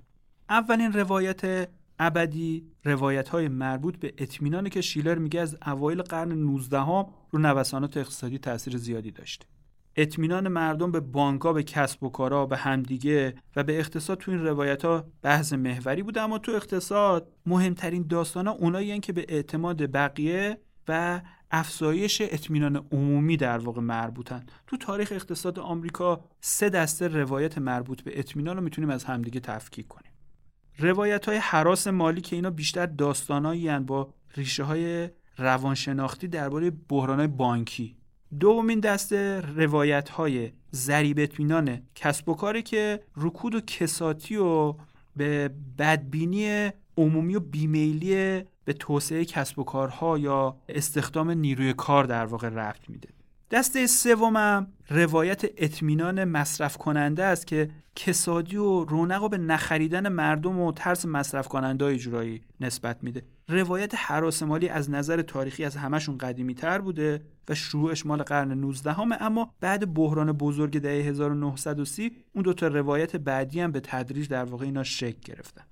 اولین روایت ابدی روایت های مربوط به اطمینانی که شیلر میگه از اوایل قرن 19 هم رو نوسانات اقتصادی تاثیر زیادی داشته اطمینان مردم به بانکها به کسب و کارا به همدیگه و به اقتصاد تو این روایت ها بحث محوری بوده اما تو اقتصاد مهمترین داستان ها اونایی که به اعتماد بقیه و افزایش اطمینان عمومی در واقع مربوطن تو تاریخ اقتصاد آمریکا سه دسته روایت مربوط به اطمینان رو می‌تونیم از همدیگه تفکیک کنیم. روایت های حراس مالی که اینا بیشتر داستانایی با ریشه های روانشناختی درباره بحرانهای بانکی. دومین دسته روایت های ذریب کسب و کاری که رکود و کساتی و به بدبینی عمومی و بیمیلی به توسعه کسب و کارها یا استخدام نیروی کار در واقع رفت میده. دسته سومم روایت اطمینان مصرف کننده است که کسادی و رونق به نخریدن مردم و ترس مصرف کننده اجرایی نسبت میده. روایت حراس مالی از نظر تاریخی از همشون قدیمی تر بوده و شروعش مال قرن 19 همه اما بعد بحران بزرگ دهه 1930 اون دوتا روایت بعدی هم به تدریج در واقع اینا شکل گرفتن.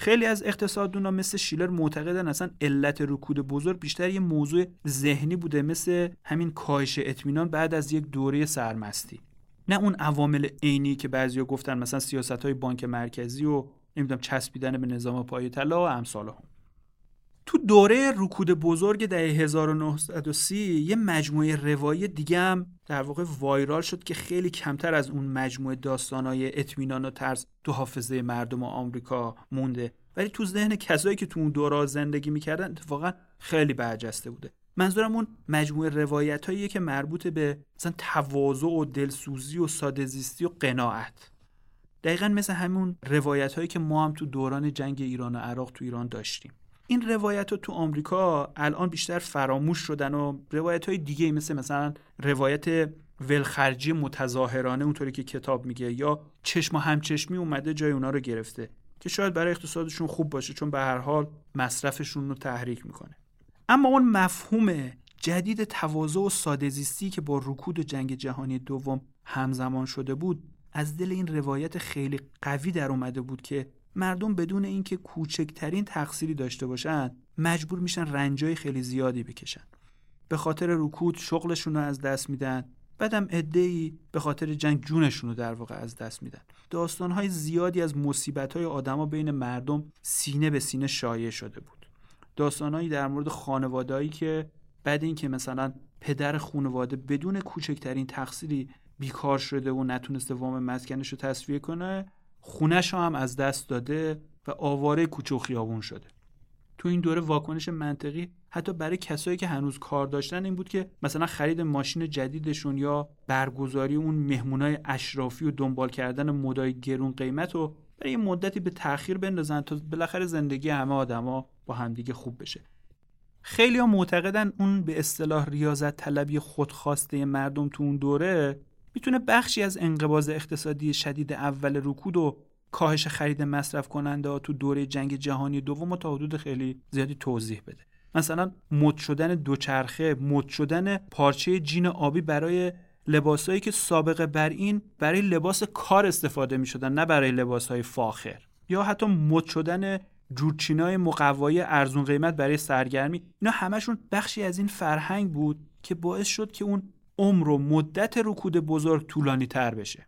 خیلی از اقتصاددونا مثل شیلر معتقدن اصلا علت رکود بزرگ بیشتر یه موضوع ذهنی بوده مثل همین کاهش اطمینان بعد از یک دوره سرمستی نه اون عوامل عینی که بعضیا گفتن مثلا سیاست های بانک مرکزی و نمی‌دونم چسبیدن به نظام پای طلا و امثال هم. تو دوره رکود بزرگ دهه 1930 یه مجموعه روایی دیگه هم در واقع وایرال شد که خیلی کمتر از اون مجموعه داستانهای اطمینان و ترس تو حافظه مردم آمریکا مونده. ولی تو ذهن کسایی که تو اون دوره زندگی می‌کردن اتفاقا خیلی برجسته بوده. منظورم اون مجموعه روایت هایی که مربوط به مثلا تواضع و دلسوزی و سادهزیستی و قناعت. دقیقا مثل همون روایت هایی که ما هم تو دوران جنگ ایران و عراق تو ایران داشتیم. این روایت ها تو آمریکا الان بیشتر فراموش شدن و روایت های دیگه مثل مثلا روایت ولخرجی متظاهرانه اونطوری که کتاب میگه یا چشم و همچشمی اومده جای اونا رو گرفته که شاید برای اقتصادشون خوب باشه چون به هر حال مصرفشون رو تحریک می‌کنه. اما اون مفهوم جدید تواضع و سادهزیستی که با رکود و جنگ جهانی دوم همزمان شده بود از دل این روایت خیلی قوی در اومده بود که مردم بدون اینکه کوچکترین تقصیری داشته باشند مجبور میشن رنجای خیلی زیادی بکشن. به خاطر رکود شغلشون رو از دست میدن بعدم ای به خاطر جنگ جونشون رو در واقع از دست میدن. داستانهای زیادی از مصیبتهای آدما بین مردم سینه به سینه شایع شده بود. داستانهایی در مورد خانوادهایی که بعد اینکه مثلا پدر خانواده بدون کوچکترین تقصیری بیکار شده و نتونسته وام مسکنش رو تصفیه کنه خونش هم از دست داده و آواره کوچه و خیابون شده. تو این دوره واکنش منطقی حتی برای کسایی که هنوز کار داشتن این بود که مثلا خرید ماشین جدیدشون یا برگزاری اون مهمونای اشرافی و دنبال کردن مدای گرون قیمت و برای یه مدتی به تاخیر بندازن تا بالاخره زندگی همه آدما با همدیگه خوب بشه. خیلی ها معتقدن اون به اصطلاح ریاضت طلبی خودخواسته مردم تو اون دوره می‌تونه بخشی از انقباض اقتصادی شدید اول رکود و کاهش خرید مصرف کننده ها تو دوره جنگ جهانی دوم تا حدود خیلی زیادی توضیح بده. مثلا مد شدن دوچرخه مد شدن پارچه جین آبی برای لباسایی که سابقه بر این برای لباس کار استفاده می شدن نه برای لباس های فاخر. یا حتی مد شدن جورچینای مقوایی ارزون قیمت برای سرگرمی. اینا همشون بخشی از این فرهنگ بود که باعث شد که اون عمر و مدت رکود بزرگ طولانی تر بشه.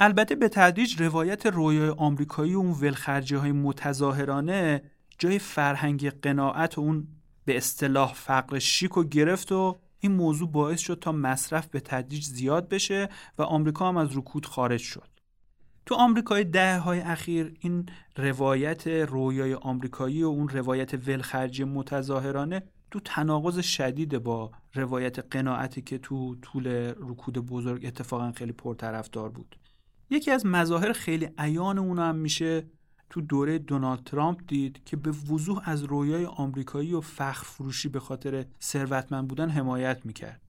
البته به تدریج روایت رویای آمریکایی و اون ولخرجی های متظاهرانه جای فرهنگ قناعت اون به اصطلاح فقر شیک و گرفت و این موضوع باعث شد تا مصرف به تدریج زیاد بشه و آمریکا هم از رکود خارج شد. تو آمریکای ده های اخیر این روایت رویای آمریکایی و اون روایت ولخرجی متظاهرانه تو تناقض شدید با روایت قناعتی که تو طول رکود بزرگ اتفاقا خیلی پرطرفدار بود. یکی از مظاهر خیلی عیان اون هم میشه تو دوره دونالد ترامپ دید که به وضوح از رویای آمریکایی و فخر فروشی به خاطر ثروتمند بودن حمایت می‌کرد.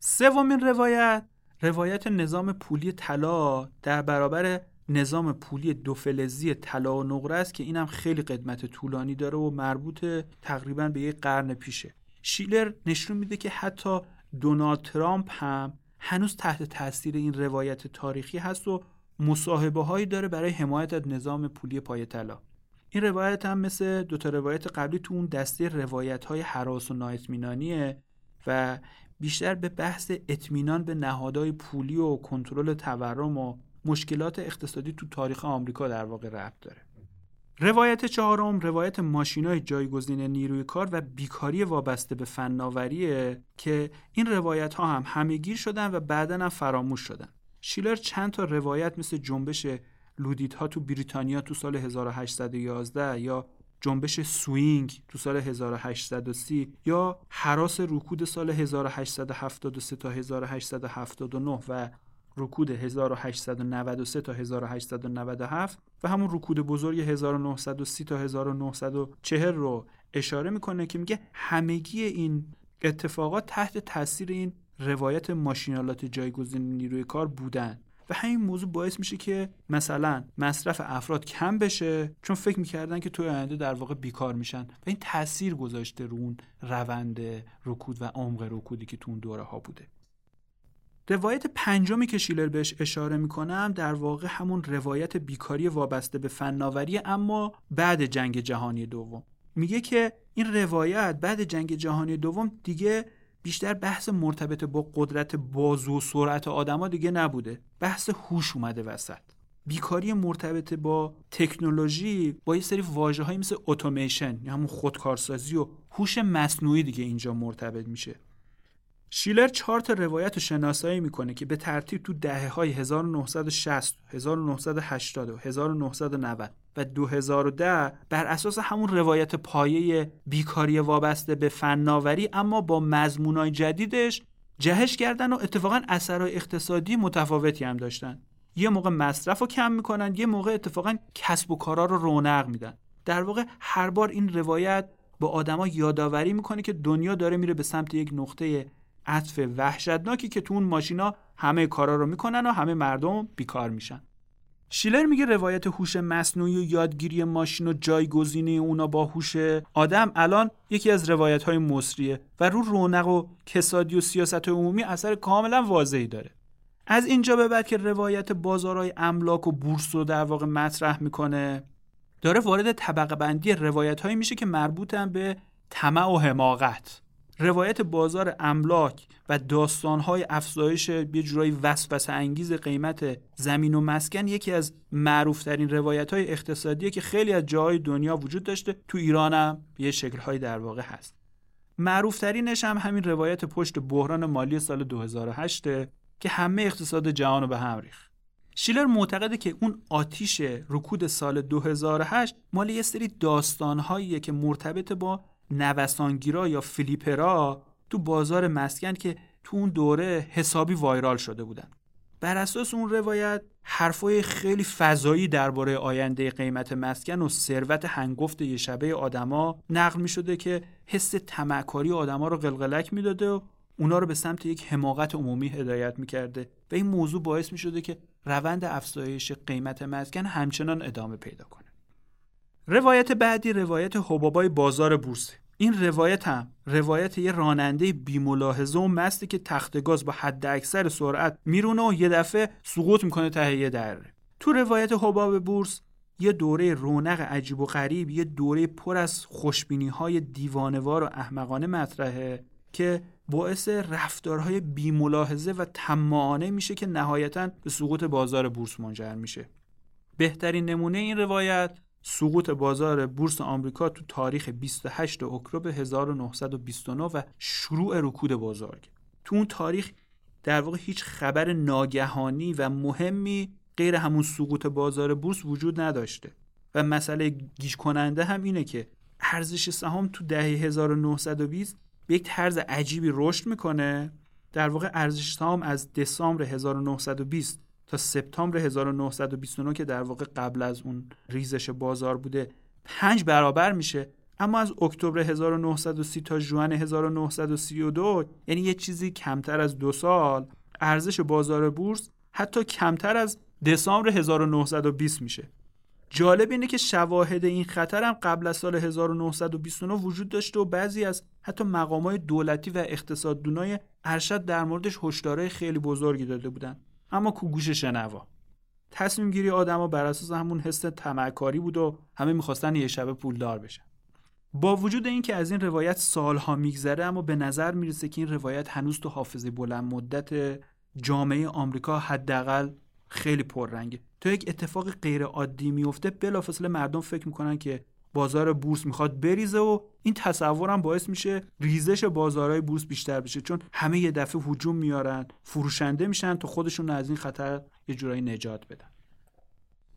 سومین روایت روایت نظام پولی طلا در برابر نظام پولی دو فلزی طلا و نقره است که اینم خیلی قدمت طولانی داره و مربوط تقریبا به یک قرن پیشه. شیلر نشون میده که حتی دونالد ترامپ هم هنوز تحت تاثیر این روایت تاریخی هست و مصاحبه هایی داره برای حمایت از نظام پولی پای طلا. این روایت هم مثل دوتا روایت قبلی تو اون دسته روایت های حراس و نااطمینانیه و بیشتر به بحث اطمینان به نهادهای پولی و کنترل تورم و مشکلات اقتصادی تو تاریخ آمریکا در واقع ربط داره. روایت چهارم روایت ماشینای جایگزین نیروی کار و بیکاری وابسته به فناوریه که این روایت ها هم همهگیر شدن و بعدا هم فراموش شدن. شیلر چند تا روایت مثل جنبش لودیت ها تو بریتانیا تو سال 1811 یا جنبش سوینگ تو سال 1830 یا حراس رکود سال 1873 تا 1879 و رکود 1893 تا 1897 و همون رکود بزرگ 1930 تا 1940 رو اشاره می‌کنه که میگه همگی این اتفاقات تحت تاثیر این روایت ماشینالات جایگزین نیروی کار بودن. و همین موضوع باعث میشه که مثلا مصرف افراد کم بشه چون فکر می‌کردن که توی آینده در واقع بیکار میشن. و این تاثیر گذاشته رو اون روند رکود و عمق رکودی که تو اون دوره ها بوده. روایت پنجمی که شیلر بهش اشاره می‌کنم در واقع همون روایت بیکاری وابسته به فناوری اما بعد جنگ جهانی دوم. میگه که این روایت بعد جنگ جهانی دوم دیگه بیشتر بحث مرتبط با قدرت بازو و سرعت آدما دیگه نبوده. بحث هوش اومده وسط. بیکاری مرتبط با تکنولوژی با یه سری واژه مثل اتوماسیون یا همون خودکارسازی و هوش مصنوعی دیگه اینجا مرتبط میشه. شیلر چهار تا روایت رو شناسایی می‌کنه که به ترتیب تو دهه های 1960 1980 و 1990 و 2010 بر اساس همون روایت پایه بیکاری وابسته به فناوری اما با مضمونای جدیدش جهش کردن و اتفاقا اثرهای اقتصادی متفاوتی هم داشتن. یه موقع مصرف رو کم می‌کنن یه موقع اتفاقا کسب و کارا رو رونق میدن. در واقع هر بار این روایت با آدما یادآوری می‌کنه که دنیا داره میره به سمت یک نقطه عطف وحشتناکی که تو اون ماشینا همه کارا رو می‌کنن و همه مردم بیکار میشن. شیلر میگه روایت هوش مصنوعی و یادگیری ماشین و جایگزینی اونا با هوش آدم الان یکی از روایت های مصریه و رو رونق و کسادی و سیاست عمومی اثر کاملا واضحی داره. از اینجا به بعد که روایت بازارهای املاک و بورس رو در واقع مطرح می‌کنه داره وارد طبقه بندی روایت هایی میشه که مربوطن به طمع و حماقت. روایت بازار املاک و داستانهای افزایش یه جورایی وسوسه انگیز قیمت زمین و مسکن یکی از معروفترین روایت های اقتصادیه که خیلی از جاهای دنیا وجود داشته تو ایران هم یه شکلهای در واقع هست. معروفترینش هم همین روایت پشت بحران مالی سال 2008 که همه اقتصاد جهان رو به هم ریخت. شیلر معتقده که اون آتیش رکود سال 2008 مال یه سری داستانهاییه که مرتبط با نوسانگیرا یا فلیپرا تو بازار مسکن که تو اون دوره حسابی وایرال شده بودن. بر اساس اون روایت حرفای خیلی فضایی درباره آینده قیمت مسکن و ثروت هنگفت یه شبه آدما نقل می شده که حس تمکاری آدما رو قلقلک می‌داده و اونا رو به سمت یک حماقت عمومی هدایت می‌کرده و این موضوع باعث می شده که روند افزایش قیمت مسکن همچنان ادامه پیدا کنه. روایت بعدی روایت حبابای بازار بورس. این روایت هم روایت یه راننده بیملاحظه و مستی که تخت گاز با حد اکثر سرعت میرونه و یه دفعه سقوط می‌کنه ته یه دره تو روایت حباب بورس یه دوره رونق عجیب و غریب یه دوره پر از خوشبینی های دیوانوار و احمقانه مطرحه که باعث رفتارهای بیملاحظه و تمانه میشه که نهایتا به سقوط بازار بورس منجر میشه. بهترین نمونه این روایت سقوط بازار بورس آمریکا تو تاریخ 28 اکتبر 1929 و شروع رکود بزرگ تو اون تاریخ در واقع هیچ خبر ناگهانی و مهمی غیر همون سقوط بازار بورس وجود نداشته. و مسئله گیج کننده هم اینه که ارزش سهام تو دهه 1920 به یک طرز عجیبی رشد می‌کنه. در واقع ارزش سهام از دسامبر 1920 تا سپتامبر 1929 که در واقع قبل از اون ریزش بازار بوده پنج برابر میشه. اما از اکتبر 1930 تا ژوئن 1932 یعنی یه چیزی کمتر از دو سال ارزش بازار بورس حتی کمتر از دسامبر 1920 میشه. جالب اینه که شواهد این خطر هم قبل از سال 1929 وجود داشته و بعضی از حتی مقامات دولتی و اقتصاددونای ارشد در موردش هشدارهای خیلی بزرگی داده بودن اما کو گوش شنوا. تصمیم گیری آدما بر اساس همون حس تمکاری بود و همه می‌خواستن یه شبه پولدار بشن. با وجود اینکه از این روایت سالها میگذره اما به نظر می‌رسه که این روایت هنوز تو حافظه بلند مدت جامعه آمریکا حداقل خیلی پررنگه. تا یک اتفاق غیر عادی میفته بلافاصله مردم فکر می‌کنن که بازار بورس می‌خواد بریزه و این تصورم باعث میشه ریزش بازارهای بورس بیشتر بشه. چون همه یه دفعه هجوم میارن فروشنده میشن تا خودشون از این خطر یه جورایی نجات بدن.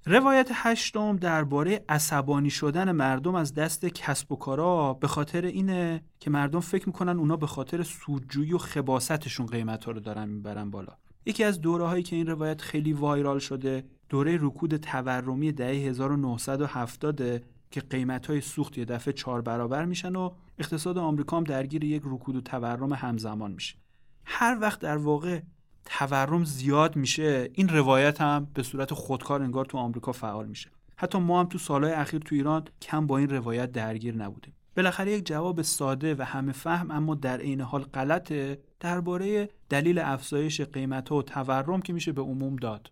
روایت هشتم درباره عصبانی شدن مردم از دست کسب و کارا به خاطر اینه که مردم فکر می‌کنن اونا به خاطر سودجویی و خباستشون قیمت ها رو دارن می‌برن بالا. یکی از دوره هایی که این روایت خیلی وایرال شده دوره رکود تورمی دهه 1970 که قیمت های سوخت یه دفعه چهار برابر میشن و اقتصاد آمریکا هم درگیر یک رکود و تورم همزمان میشه. هر وقت در واقع تورم زیاد میشه این روایت هم به صورت خودکار انگار تو آمریکا فعال میشه. حتی ما هم تو سالهای اخیر تو ایران کم با این روایت درگیر نبودیم. بالاخره یک جواب ساده و همه فهم اما در عین حال غلطه درباره دلیل افزایش قیمت و تورم که میشه به عموم داد.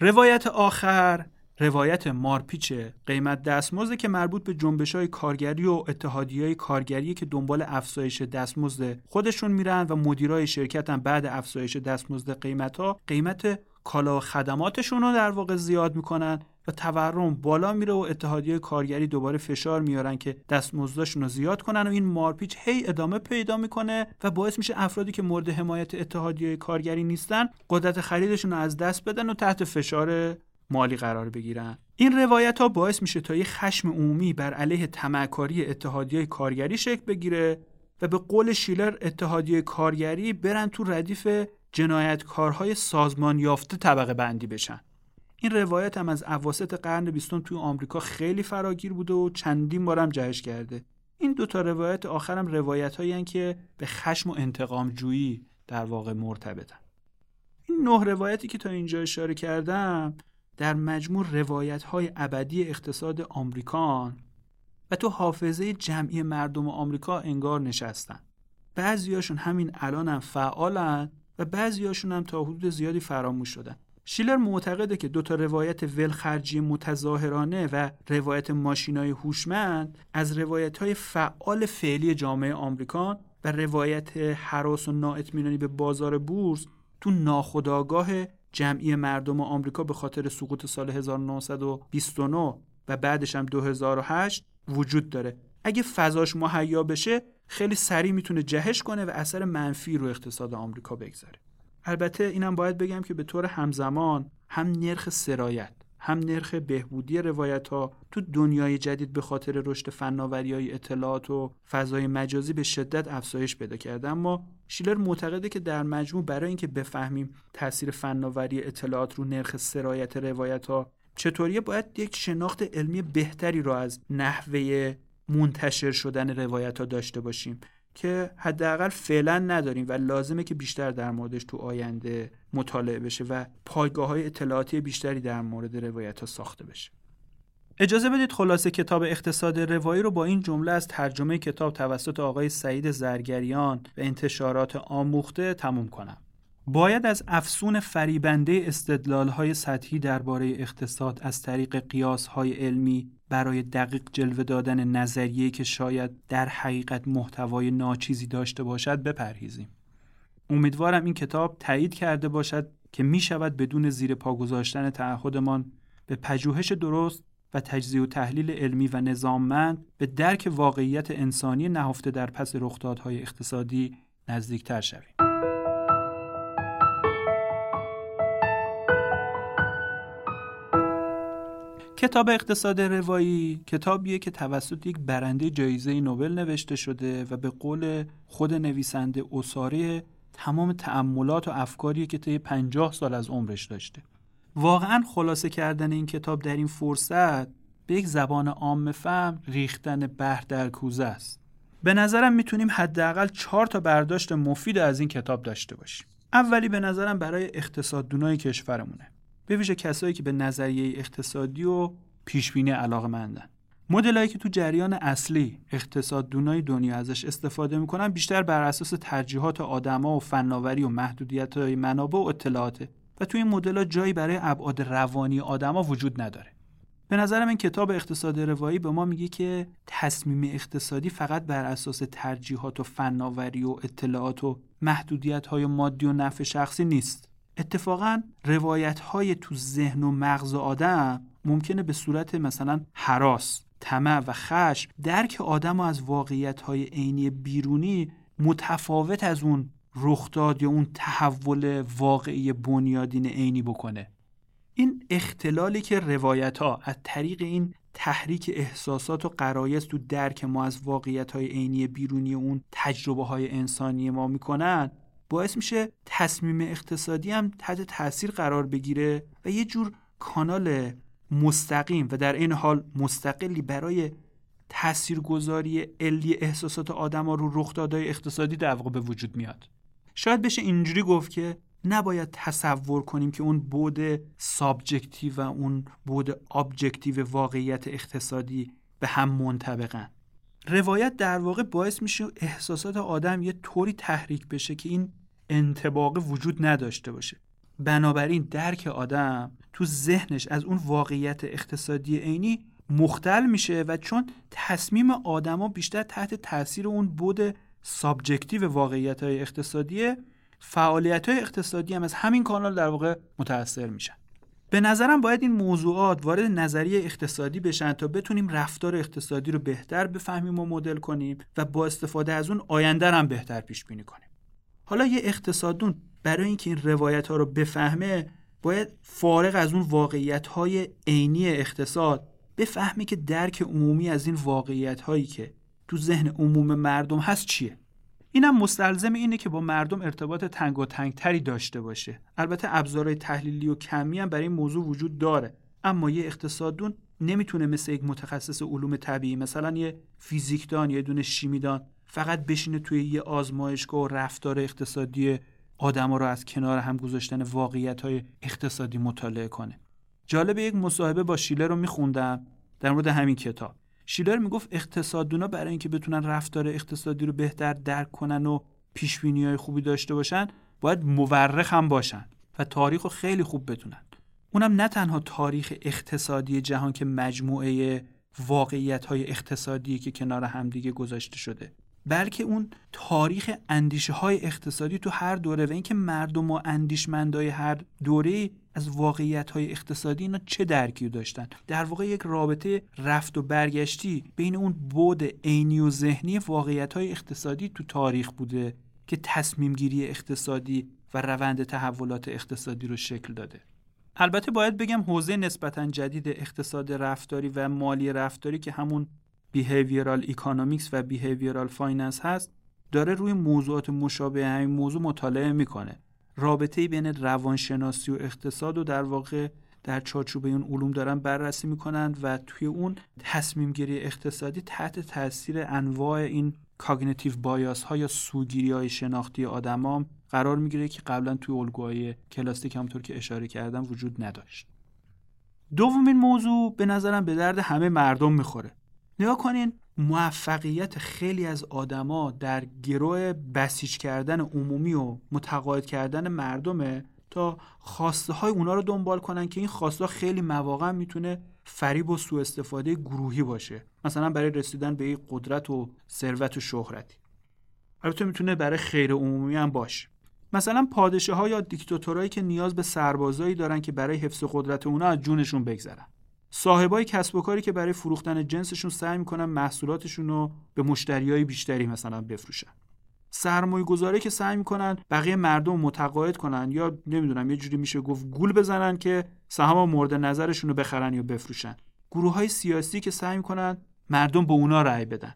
روایت آخر روایت مارپیچ قیمت دستمزد که مربوط به جنبش های کارگری و اتحادی های کارگری که دنبال افزایش دستمزد خودشون میرن و مدیرای شرکت هم بعد افزایش دستمزد قیمت ها قیمت کالا و خدماتشون رو در واقع زیاد می‌کنن و تورم بالا میره و اتحادیه کارگری دوباره فشار میارن که دستمزدشون رو زیاد کنن و این مارپیچ هی ادامه پیدا می‌کنه و باعث میشه افرادی که مورد حمایت اتحادیه کارگری نیستن قدرت خریدشون رو از دست بدن و تحت فشار مالی قرار بگیرن. این روایت ها باعث میشه تا یه خشم عمومی بر علیه تمکاری اتحادیه کارگری شکل بگیره و به قول شیلر اتحادیه کارگری برن تو ردیف جنایتکارهای سازمان یافته طبقه بندی بشن. این روایت هم از اواسط قرن بیستم توی آمریکا خیلی فراگیر بوده و چندین بارم جهش کرده این دوتا روایت آخرم روایت هایی که به خشم و انتقام جویی در واقع مرتبطن. این نه روایتی که تا اینجا اشاره کردم در مجموع روایت های ابدی اقتصاد آمریکان و تو حافظه جمعی مردم آمریکا انگار نشستن. بعضیاشون همین الان هم فعالن و بعضیاشون هم تا حدود زیادی فراموش شدن. شیلر معتقده که دو تا روایت ولخرجی متظاهرانه و روایت ماشینای هوشمند از روایت های فعال فعلی جامعه آمریکان و روایت حراس و نااطمینانی به بازار بورس تو ناخودآگاه جمعی مردم آمریکا به خاطر سقوط سال 1929 و بعدش هم 2008 وجود داره. اگه فضاش مهیا بشه خیلی سریع می‌تونه جهش کنه و اثر منفی رو اقتصاد آمریکا بگذاره. البته اینم باید بگم که به طور همزمان هم نرخ سرایت هم نرخ بهبودی روایت ها تو دنیای جدید به خاطر رشد فناوری های اطلاعات و فضای مجازی به شدت افزایش پیدا کرده. اما شیلر معتقده که در مجموع برای اینکه بفهمیم تاثیر فناوری اطلاعات رو نرخ سرایت روایت ها چطوریه باید یک شناخت علمی بهتری رو از نحوه منتشر شدن روایت ها داشته باشیم که حداقل فعلا نداریم و لازمه که بیشتر در موردش تو آینده مطالعه بشه و پایگاه های اطلاعاتی بیشتری در مورد روایت ها ساخته بشه اجازه بدید خلاصه کتاب اقتصاد روایی رو با این جمله از ترجمه کتاب توسط آقای سعید زرگریان و انتشارات آموخته تموم کنم. باید از افسون فریبنده استدلال های سطحی درباره اقتصاد از طریق قیاس های علمی برای دقیق جلوه دادن نظریه که شاید در حقیقت محتوای ناچیزی داشته باشد بپرهیزیم. امیدوارم این کتاب تایید کرده باشد که می شود بدون زیر پا گذاشتن تعهدمان به پژوهش درست و تجزیه و تحلیل علمی و نظاممند به درک واقعیت انسانی نهفته در پس رخدادهای اقتصادی نزدیکتر شویم. کتاب اقتصاد روایی کتابیه که توسط یک برنده جایزه نوبل نوشته شده و به قول خود نویسنده اساره تمام تأملات و افکاریه که طی 50 سال از عمرش داشته. واقعا خلاصه کردن این کتاب در این فرصت به یک زبان عام فهم ریختن بحر در کوزه است. به نظرم می‌تونیم حداقل چهار تا برداشت مفید از این کتاب داشته باشیم. اولی به نظرم برای اقتصاددونای کشورمونه. به ویژه کسایی که به نظریه اقتصادی و پیشبینی علاقه مندن مدلایی که تو جریان اصلی اقتصاددونای دنیا ازش استفاده می‌کنن بیشتر بر اساس ترجیحات آدما و فناوری و محدودیت های منابع و اطلاعاته. و تو این مدل جایی برای ابعاد روانی آدما وجود نداره. به نظرم این کتاب اقتصاد روایی به ما میگه که تصمیم اقتصادی فقط بر اساس ترجیحات و فناوری و اطلاعات و محدودیت های مادی و نفع شخصی نیست. اتفاقا روایت های تو ذهن و مغز آدم ممکنه به صورت مثلا حراس طمع و خشم درک آدم از واقعیت های عینی بیرونی متفاوت از اون رخداد یا اون تحول واقعی بنیادین عینی بکنه. این اختلالی که روایت ها از طریق این تحریک احساسات و قرایز تو درک ما از واقعیت های عینی بیرونی اون تجربه های انسانی ما می‌کنن باعث میشه تصمیم اقتصادی هم تحت تاثیر قرار بگیره و یه جور کانال مستقیم و در این حال مستقلی برای تاثیرگذاری علی احساسات آدما رو رخدادهای اقتصادی در واقع به وجود میاد. شاید بشه اینجوری گفت که نباید تصور کنیم که اون بعد subjective و اون بعد objective واقعیت اقتصادی به هم منطبقن. روایت در واقع باعث میشه احساسات آدم یه طوری تحریک بشه که این انطباق وجود نداشته باشه. بنابراین درک آدم تو ذهنش از اون واقعیت اقتصادی عینی مختل میشه و چون تصمیم آدما بیشتر تحت تاثیر اون بعد subjective واقعیت های اقتصادی فعالیت های اقتصادی هم از همین کانال در واقع متاثر میشن. به نظرم باید این موضوعات وارد نظریه اقتصادی بشن تا بتونیم رفتار اقتصادی رو بهتر بفهمیم و مدل کنیم و با استفاده از اون آینده هم بهتر پیش بینی کنیم. حالا یه اقتصاددون برای اینکه این روایت ها رو بفهمه باید فارغ از اون واقعیت های عینی اقتصاد بفهمه که درک عمومی از این واقعیت هایی که تو ذهن عموم مردم هست چیه. اینم مستلزم اینه که با مردم ارتباط تنگ و تری داشته باشه. البته ابزارهای تحلیلی و کمی هم برای این موضوع وجود داره. اما یه اقتصاددون نمی‌تونه مثل یک متخصص علوم طبیعی مثلا یه فیزیکدان یه دونه شیمیدان فقط بشینه توی یه آزمایشگاه و رفتار اقتصادی آدما رو از کنار هم گذاشتن واقعیت های اقتصادی مطالعه کنه. جالب یک مصاحبه با شیلر رو میخوندم در مورد همین کتاب. شیلر می‌گفت اقتصاددونا برای اینکه بتونن رفتار اقتصادی رو بهتر درک کنن و پیش های خوبی داشته باشن باید مورخ هم باشن و تاریخ رو خیلی خوب بدونن اونم نه تنها تاریخ اقتصادی جهان که مجموعه واقعیت های اقتصادی که کنار همدیگه گذاشته شده. بلکه اون تاریخ اندیشه های اقتصادی تو هر دوره و اینکه مردم و اندیشمندای هر دوره از واقعیت های اقتصادی اینا چه درکی داشتن. در واقع یک رابطه رفت و برگشتی بین اون بود عینی و ذهنی واقعیت های اقتصادی تو تاریخ بوده که تصمیم گیری اقتصادی و روند تحولات اقتصادی رو شکل داده. البته باید بگم حوزه نسبتا جدید اقتصاد رفتاری و مالی رفتاری که همون behavioral economics و behavioral finance هست داره روی موضوعات مشابه همین موضوع مطالعه می‌کنه. رابطه بین روانشناسی و اقتصاد و در واقع در چارچوب اون علوم دارن بررسی می‌کنند و توی اون تصمیم گیری اقتصادی تحت تاثیر انواع این cognitive bias ها یا سوگیری های شناختی آدمام قرار می‌گیره که قبلا توی الگوهای کلاسیک همونطور که اشاره کردم وجود نداشت. دومین موضوع به نظرم به درد همه مردم می‌خوره. نگاه کنین موفقیت خیلی از آدما در گروه بسیج کردن عمومی و متقاعد کردن مردمه تا خواسته های اونا رو دنبال کنن که این خواسته خیلی مواقع می‌تونه فریب و سوء استفاده گروهی باشه. مثلا برای رسیدن به قدرت و ثروت و شهرتی. البته می‌تونه برای خیر عمومی هم باشه. مثلا پادشاه ها یا دیکتاتورایی که نیاز به سربازایی دارن که برای حفظ قدرت اونا از جونشون بگذرن. صاحبای کسب و کاری که برای فروختن جنسشون سعی می‌کنن محصولاتشون رو به مشتریای بیشتری مثلا بفروشن. سرمایه گذاره که سعی می‌کنن بقیه مردم متقاعد کنن یا نمی‌دونم یه جوری میشه گفت گول بزنن که سهام مورد نظرشون رو بخرن یا بفروشن. گروه های سیاسی که سعی می‌کنن مردم به اونا رأی بدن.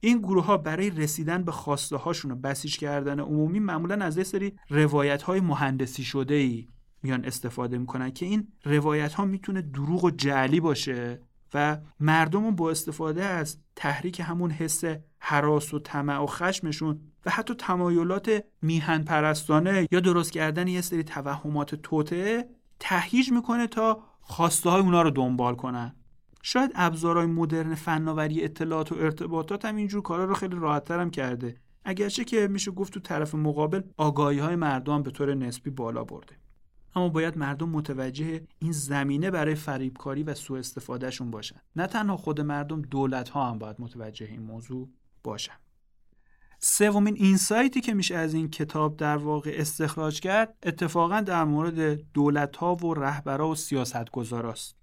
این گروه ها برای رسیدن به خواسته هاشون و بسیج کردن عمومی معمولا از یه سری روایت های مهندسی شده ای میان استفاده می‌کنن که این روایت ها می‌تونه دروغ و جعلی باشه و مردم با استفاده از تحریک همون حس حراس و طمع و خشمشون و حتی تمایلات میهن پرستانه یا درست کردن یه سری توهمات توته تهیج می‌کنه تا خواسته های اونا رو دنبال کنن. شاید ابزارهای مدرن فناوری اطلاعات و ارتباطات هم اینجور کارا رو خیلی راحتتر هم کرده. اگرچه که میشه گفت تو طرف مقابل آگاهی های مردم به طور نسبی بالا برده. اما باید مردم متوجه این زمینه برای فریبکاری و سوء استفادهشون باشن نه تنها خود مردم دولت ها هم باید متوجه این موضوع باشن سومین اینسایتی که میشه از این کتاب در واقع استخراج کرد اتفاقا در مورد دولت ها و رهبرا و سیاست گذاراست.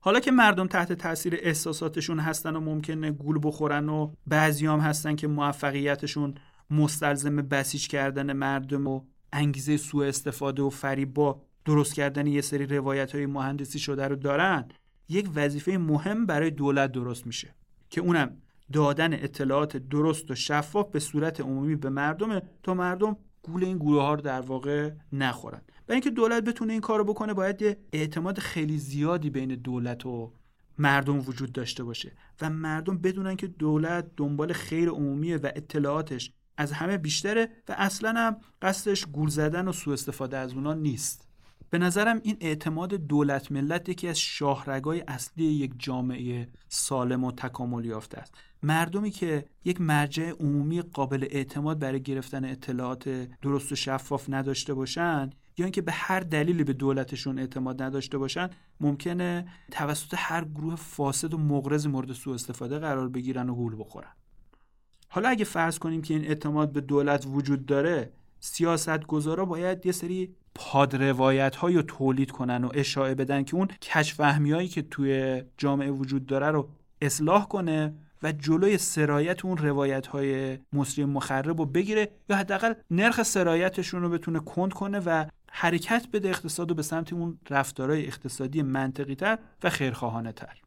حالا که مردم تحت تاثیر احساساتشون هستن و ممکنه گول بخورن و بعضیام هستن که موفقیتشون مستلزم بسیج کردن مردم و انگیزه سوء استفاده و فریب با درست کردن یه سری روایت های مهندسی شده رو دارن یک وظیفه مهم برای دولت درست میشه که اونم دادن اطلاعات درست و شفاف به صورت عمومی به مردم تا مردم گول این گروه ها رو در واقع نخورن. برای اینکه دولت بتونه این کارو بکنه باید یه اعتماد خیلی زیادی بین دولت و مردم وجود داشته باشه و مردم بدونن که دولت دنبال خیر عمومی و اطلاعاتش از همه بیشتره و اصلا هم قصدش گول زدن و سوء استفاده از اونا نیست. به نظرم این اعتماد دولت ملت یکی از شاهرگای اصلی یک جامعه سالم و تکامل یافته است. مردمی که یک مرجع عمومی قابل اعتماد برای گرفتن اطلاعات درست و شفاف نداشته باشن یا اینکه به هر دلیلی به دولتشون اعتماد نداشته باشن ممکنه توسط هر گروه فاسد و مغرض مورد سوء استفاده قرار بگیرن و گول بخورن. حالا اگه فرض کنیم که این اعتماد به دولت وجود داره سیاست گذارا باید یه سری پادروایت های تولید کنن و اشاعه بدن که اون کشفهمی هایی که توی جامعه وجود داره رو اصلاح کنه و جلوی سرایت اون روایت های مصری مخرب رو بگیره یا حداقل نرخ سرایتشون رو بتونه کند کنه و حرکت بده اقتصاد رو به سمت اون رفتارهای اقتصادی منطقی تر و خیرخواهانه تر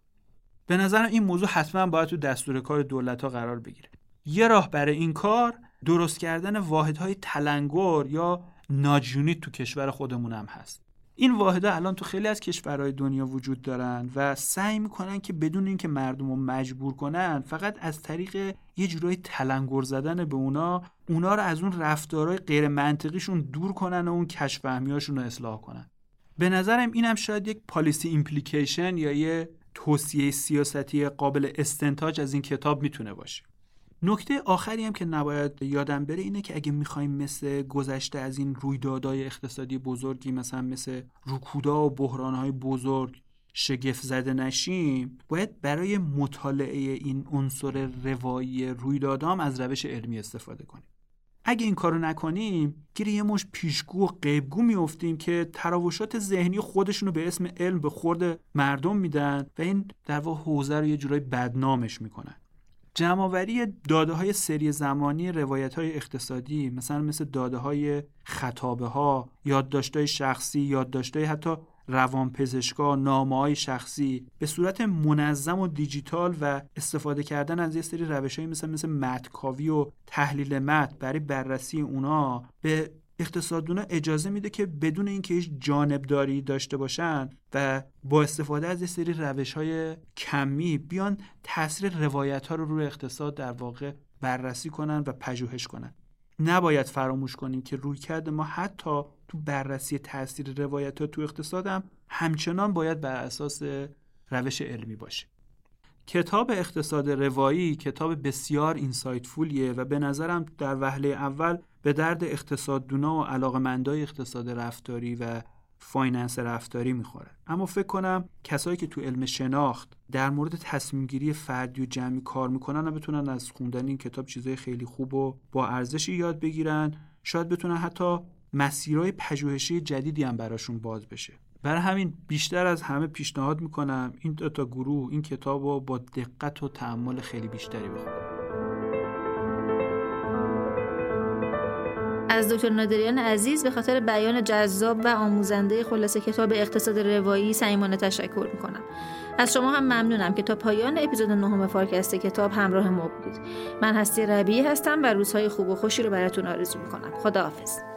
به نظرم این موضوع حتما باید تو دستور کار دولت ها قرار بگیره. یه راه برای این کار درست کردن واحدهای تلنگر یا ناجیونیت تو کشور خودمون هم هست. این واحدها الان تو خیلی از کشورهای دنیا وجود دارن و سعی می‌کنن که بدون اینکه مردم رو مجبور کنن فقط از طریق یه جورایی تلنگر زدن به اونا اونا رو از اون رفتارهای غیر منطقیشون دور کنن و اون کشفهمیاشون رو اصلاح کنن. به نظرم این هم شاید یک پالیسی ایمپلیکیشن یا یه توصیه سیاستی قابل استنتاج از این کتاب می‌تونه باشه. نکته آخری هم که نباید یادم بره اینه که اگه می‌خوایم مثل گذشته از این رویدادهای اقتصادی بزرگی مثلا مثل رکودا و بحرانهای بزرگ شگفت زده نشیم باید برای مطالعه این عنصر روایی رویدادام از روش علمی استفاده کنیم. اگه این کارو نکنیم گیر یه مش پیشگو و قیبگو میفتیم که تراوشات ذهنی خودشونو به اسم علم به خورد مردم میدن و این در واقع حوزه رو یه جورایی بدنامش می‌کنن. جمعآوری داده های سری زمانی روایت های اقتصادی مثلا مثل داده های خطابه ها یادداشت شخصی یادداشت های حتی روانپزشکا نامه های شخصی به صورت منظم و دیجیتال و استفاده کردن از یه سری روش های مثل مثل متکاوی و تحلیل متن برای بررسی اونا به اقتصاددونا اجازه میده که بدون اینکه هیچ جانبداری داشته باشن و با استفاده از یه سری روش های کمی بیان تاثیر روایت ها رو روی اقتصاد در واقع بررسی کنن و پژوهش کنن. نباید فراموش کنیم که روی کرده ما حتی تو بررسی تاثیر روایت ها تو اقتصاد هم همچنان باید بر اساس روش علمی باشه. کتاب اقتصاد روایی کتاب بسیار اینسایتفولیه و به نظرم در وهله اول به درد اقتصاددونا و علاقمندای اقتصاد رفتاری و finance رفتاری می‌خوره. اما فکر کنم کسایی که تو علم شناخت در مورد تصمیم گیری فردی و جمعی کار می‌کنن بتونن از خوندن این کتاب چیزای خیلی خوب و با ارزشی یاد بگیرن شاید بتونن حتی مسیرهای پژوهشی جدیدی هم براشون باز بشه. برای همین بیشتر از همه پیشنهاد می‌کنم این دو تا گروه این کتاب رو با دقت و تأمل خیلی بیشتری بخونن. از دکتر نادریان عزیز به خاطر بیان جذاب و آموزنده خلاصه کتاب اقتصاد روایی صمیمانه تشکر می‌کنم. از شما هم ممنونم که تا پایان اپیزود نهم فارکست کتاب همراه ما بودید. من هستی ربیعی هستم و روزهای خوب و خوشی رو براتون آرزو می‌کنم. خداحافظ.